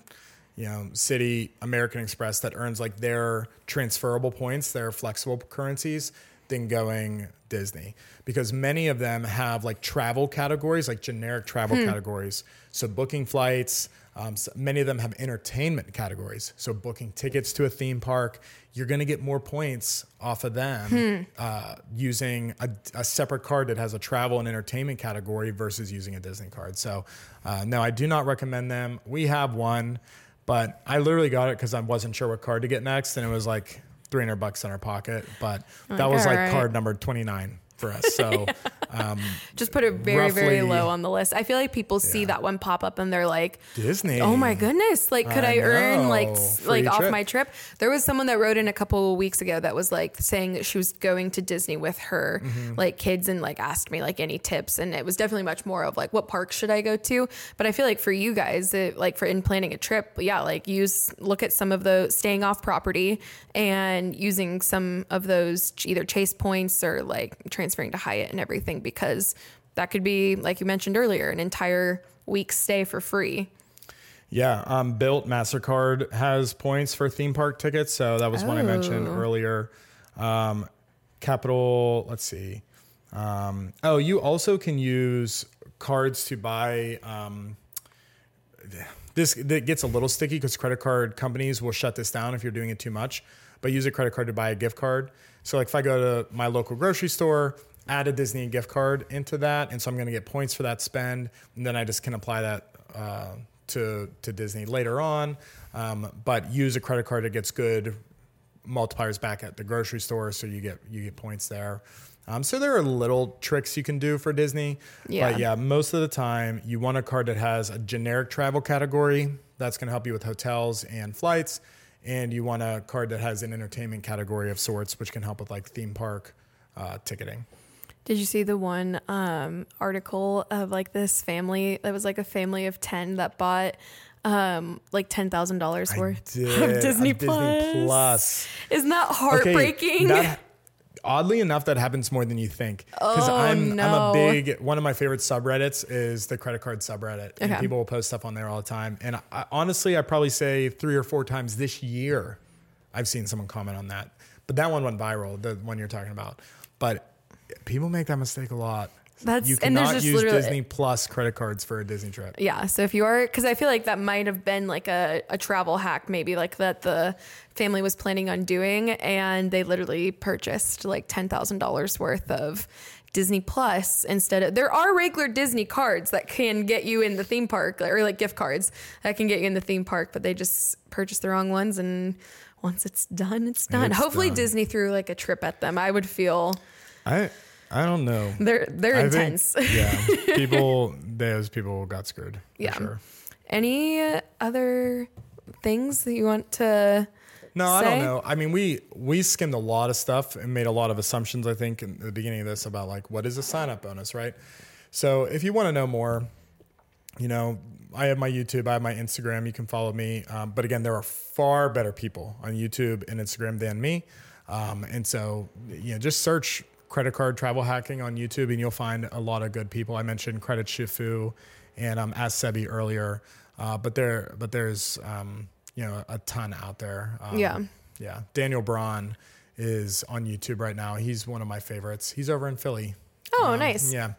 you know, Citi, American Express that earns like their transferable points, their flexible currencies, than going Disney because many of them have like travel categories, like generic travel categories. So booking flights, um, so many of them have entertainment categories. So booking tickets to a theme park, you're going to get more points off of them uh, using a, a separate card that has a travel and entertainment category versus using a Disney card. So uh, no, I do not recommend them. We have one, but I literally got it because I wasn't sure what card to get next, and it was like 300 bucks in our pocket. But that was like alright. card number 29 for us. So [laughs] um, Just put it very, very low on the list. I feel like people see Yeah. that one pop up and they're like, Disney. Oh my goodness! Like, could I, I earn like Free like off my trip? There was someone that wrote in a couple of weeks ago that was like saying that she was going to Disney with her Mm-hmm. like kids and like asked me like any tips, and it was definitely much more of like what parks should I go to? But I feel like for you guys, it, like for in planning a trip, yeah, like use look at some of the staying off property and using some of those either chase points or like transferring to Hyatt and everything because that could be like you mentioned earlier an entire week stay for free. Yeah, um, Bilt Mastercard has points for theme park tickets, so that was one I mentioned Oh. earlier. Um, Capital, let's see. Um, oh, you also can use cards to buy. Um, this that gets a little sticky because credit card companies will shut this down if you're doing it too much. But use a credit card to buy a gift card. So like if I go to my local grocery store, add a Disney gift card into that, and so I'm going to get points for that spend, and then I just can apply that uh, to to Disney later on. Um, but use a credit card that gets good multipliers back at the grocery store, so you get you get points there. Um, so there are little tricks you can do for Disney, Yeah. but yeah, most of the time you want a card that has a generic travel category that's going to help you with hotels and flights, and you want a card that has an entertainment category of sorts, which can help with like theme park uh, ticketing. Did you see the one um, article of like this family? That was like a family of ten that bought um, like ten thousand dollars worth Did- of Disney, Plus. Plus. Isn't that Okay, heartbreaking? that- oddly enough, that happens more than you think. Because Oh, I'm I'm a big one of my favorite subreddits is the credit card subreddit, and people will post stuff on there all the time. And I, honestly, I probably say three or four times this year, I've seen someone comment on that. But that one went viral, the one you're talking about. But people make that mistake a lot. That's- you and there's cannot just use literally- Disney Plus credit cards for a Disney trip. yeah. So if you are, because I feel like that might have been like a, a travel hack, maybe like that the family was planning on doing, and they literally purchased like ten thousand dollars worth of. Disney Plus instead of there are regular Disney cards that can get you in the theme park or like gift cards that can get you in the theme park, but they just purchased the wrong ones and once it's done, it's done. It's Hopefully done. Disney threw like a trip at them. I would feel I I don't know. they're they're I think- intense. [laughs] yeah, [laughs] people, those people got screwed. Yeah. sure. Any other things that you want to No, I don't know. I mean, we we skimmed a lot of stuff and made a lot of assumptions. I think in the beginning of this about like what is a sign up bonus, right? So if you want to know more, you know, I have my YouTube, I have my Instagram. You can follow me. Um, but again, there are far better people on YouTube and Instagram than me. Um, and so, you know, just search credit card travel hacking on YouTube and you'll find a lot of good people. I mentioned Credit Shifu and um, Ask Sebby earlier. Uh, but there, but there's, um, you know, a ton out there. Um, Yeah. Yeah. Daniel Braun is on YouTube right now. He's one of my favorites. He's over in Philly. Oh, Um, nice. Yeah.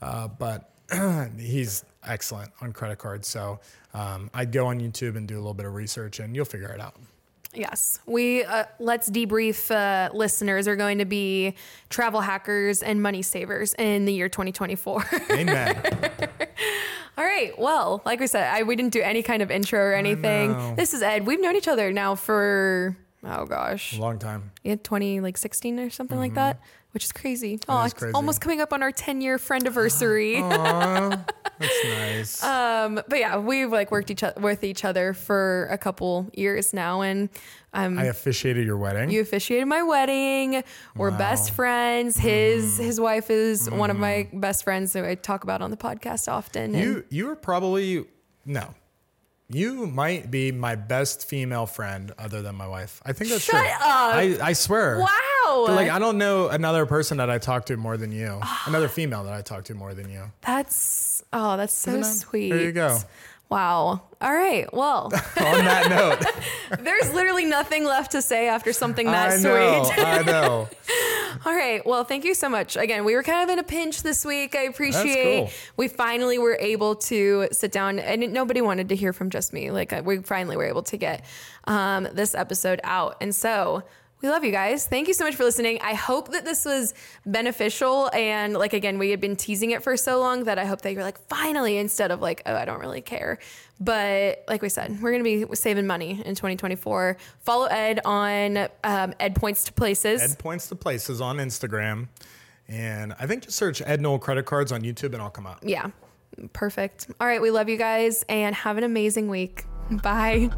Uh, but [clears throat] he's excellent on credit cards. So um, I'd go on YouTube and do a little bit of research and you'll figure it out. Yes. We uh, let's debrief uh, listeners are going to be travel hackers and money savers in the year 2024. Amen. [laughs] All right. Well, like we said, I, we didn't do any kind of intro or anything. This is Ed. We've known each other now for oh gosh, A Long time. yeah, 20 like 16 or something like that, which is crazy. Oh, it's crazy. almost coming up on our 10 year friend anniversary. [laughs] That's nice. Um, but yeah, we've like worked each other with each other for a couple years now, and um, I officiated your wedding. you officiated my wedding. We're best friends. His his wife is one of my best friends that I talk about on the podcast often. you you were probably no. You might be my best female friend other than my wife. I think that's Shut true. up. I, I swear. wow, Like I don't know another person that I talk to more than you. another female that I talk to more than you. that's oh, that's so Isn't that- sweet. there you go. Wow. All right. Well, [laughs] On that note, [laughs] there's literally nothing left to say after something that I know, sweet. I [laughs] know. All right. Well, thank you so much. Again, we were kind of in a pinch this week. I appreciate cool. we finally were able to sit down and nobody wanted to hear from just me. Like uh, we finally were able to get um, this episode out. And so we love you guys. Thank you so much for listening. I hope that this was beneficial. And like, again, we had been teasing it for so long that I hope that you're like, finally, instead of like, oh, I don't really care. But like we said, we're going to be saving money in 2024. Follow Ed on um, Ed Points to Places. Ed points to places on Instagram. And I think just search Ed Newell credit cards on YouTube and I'll come out. Yeah. Perfect. All right. We love you guys and have an amazing week. Bye.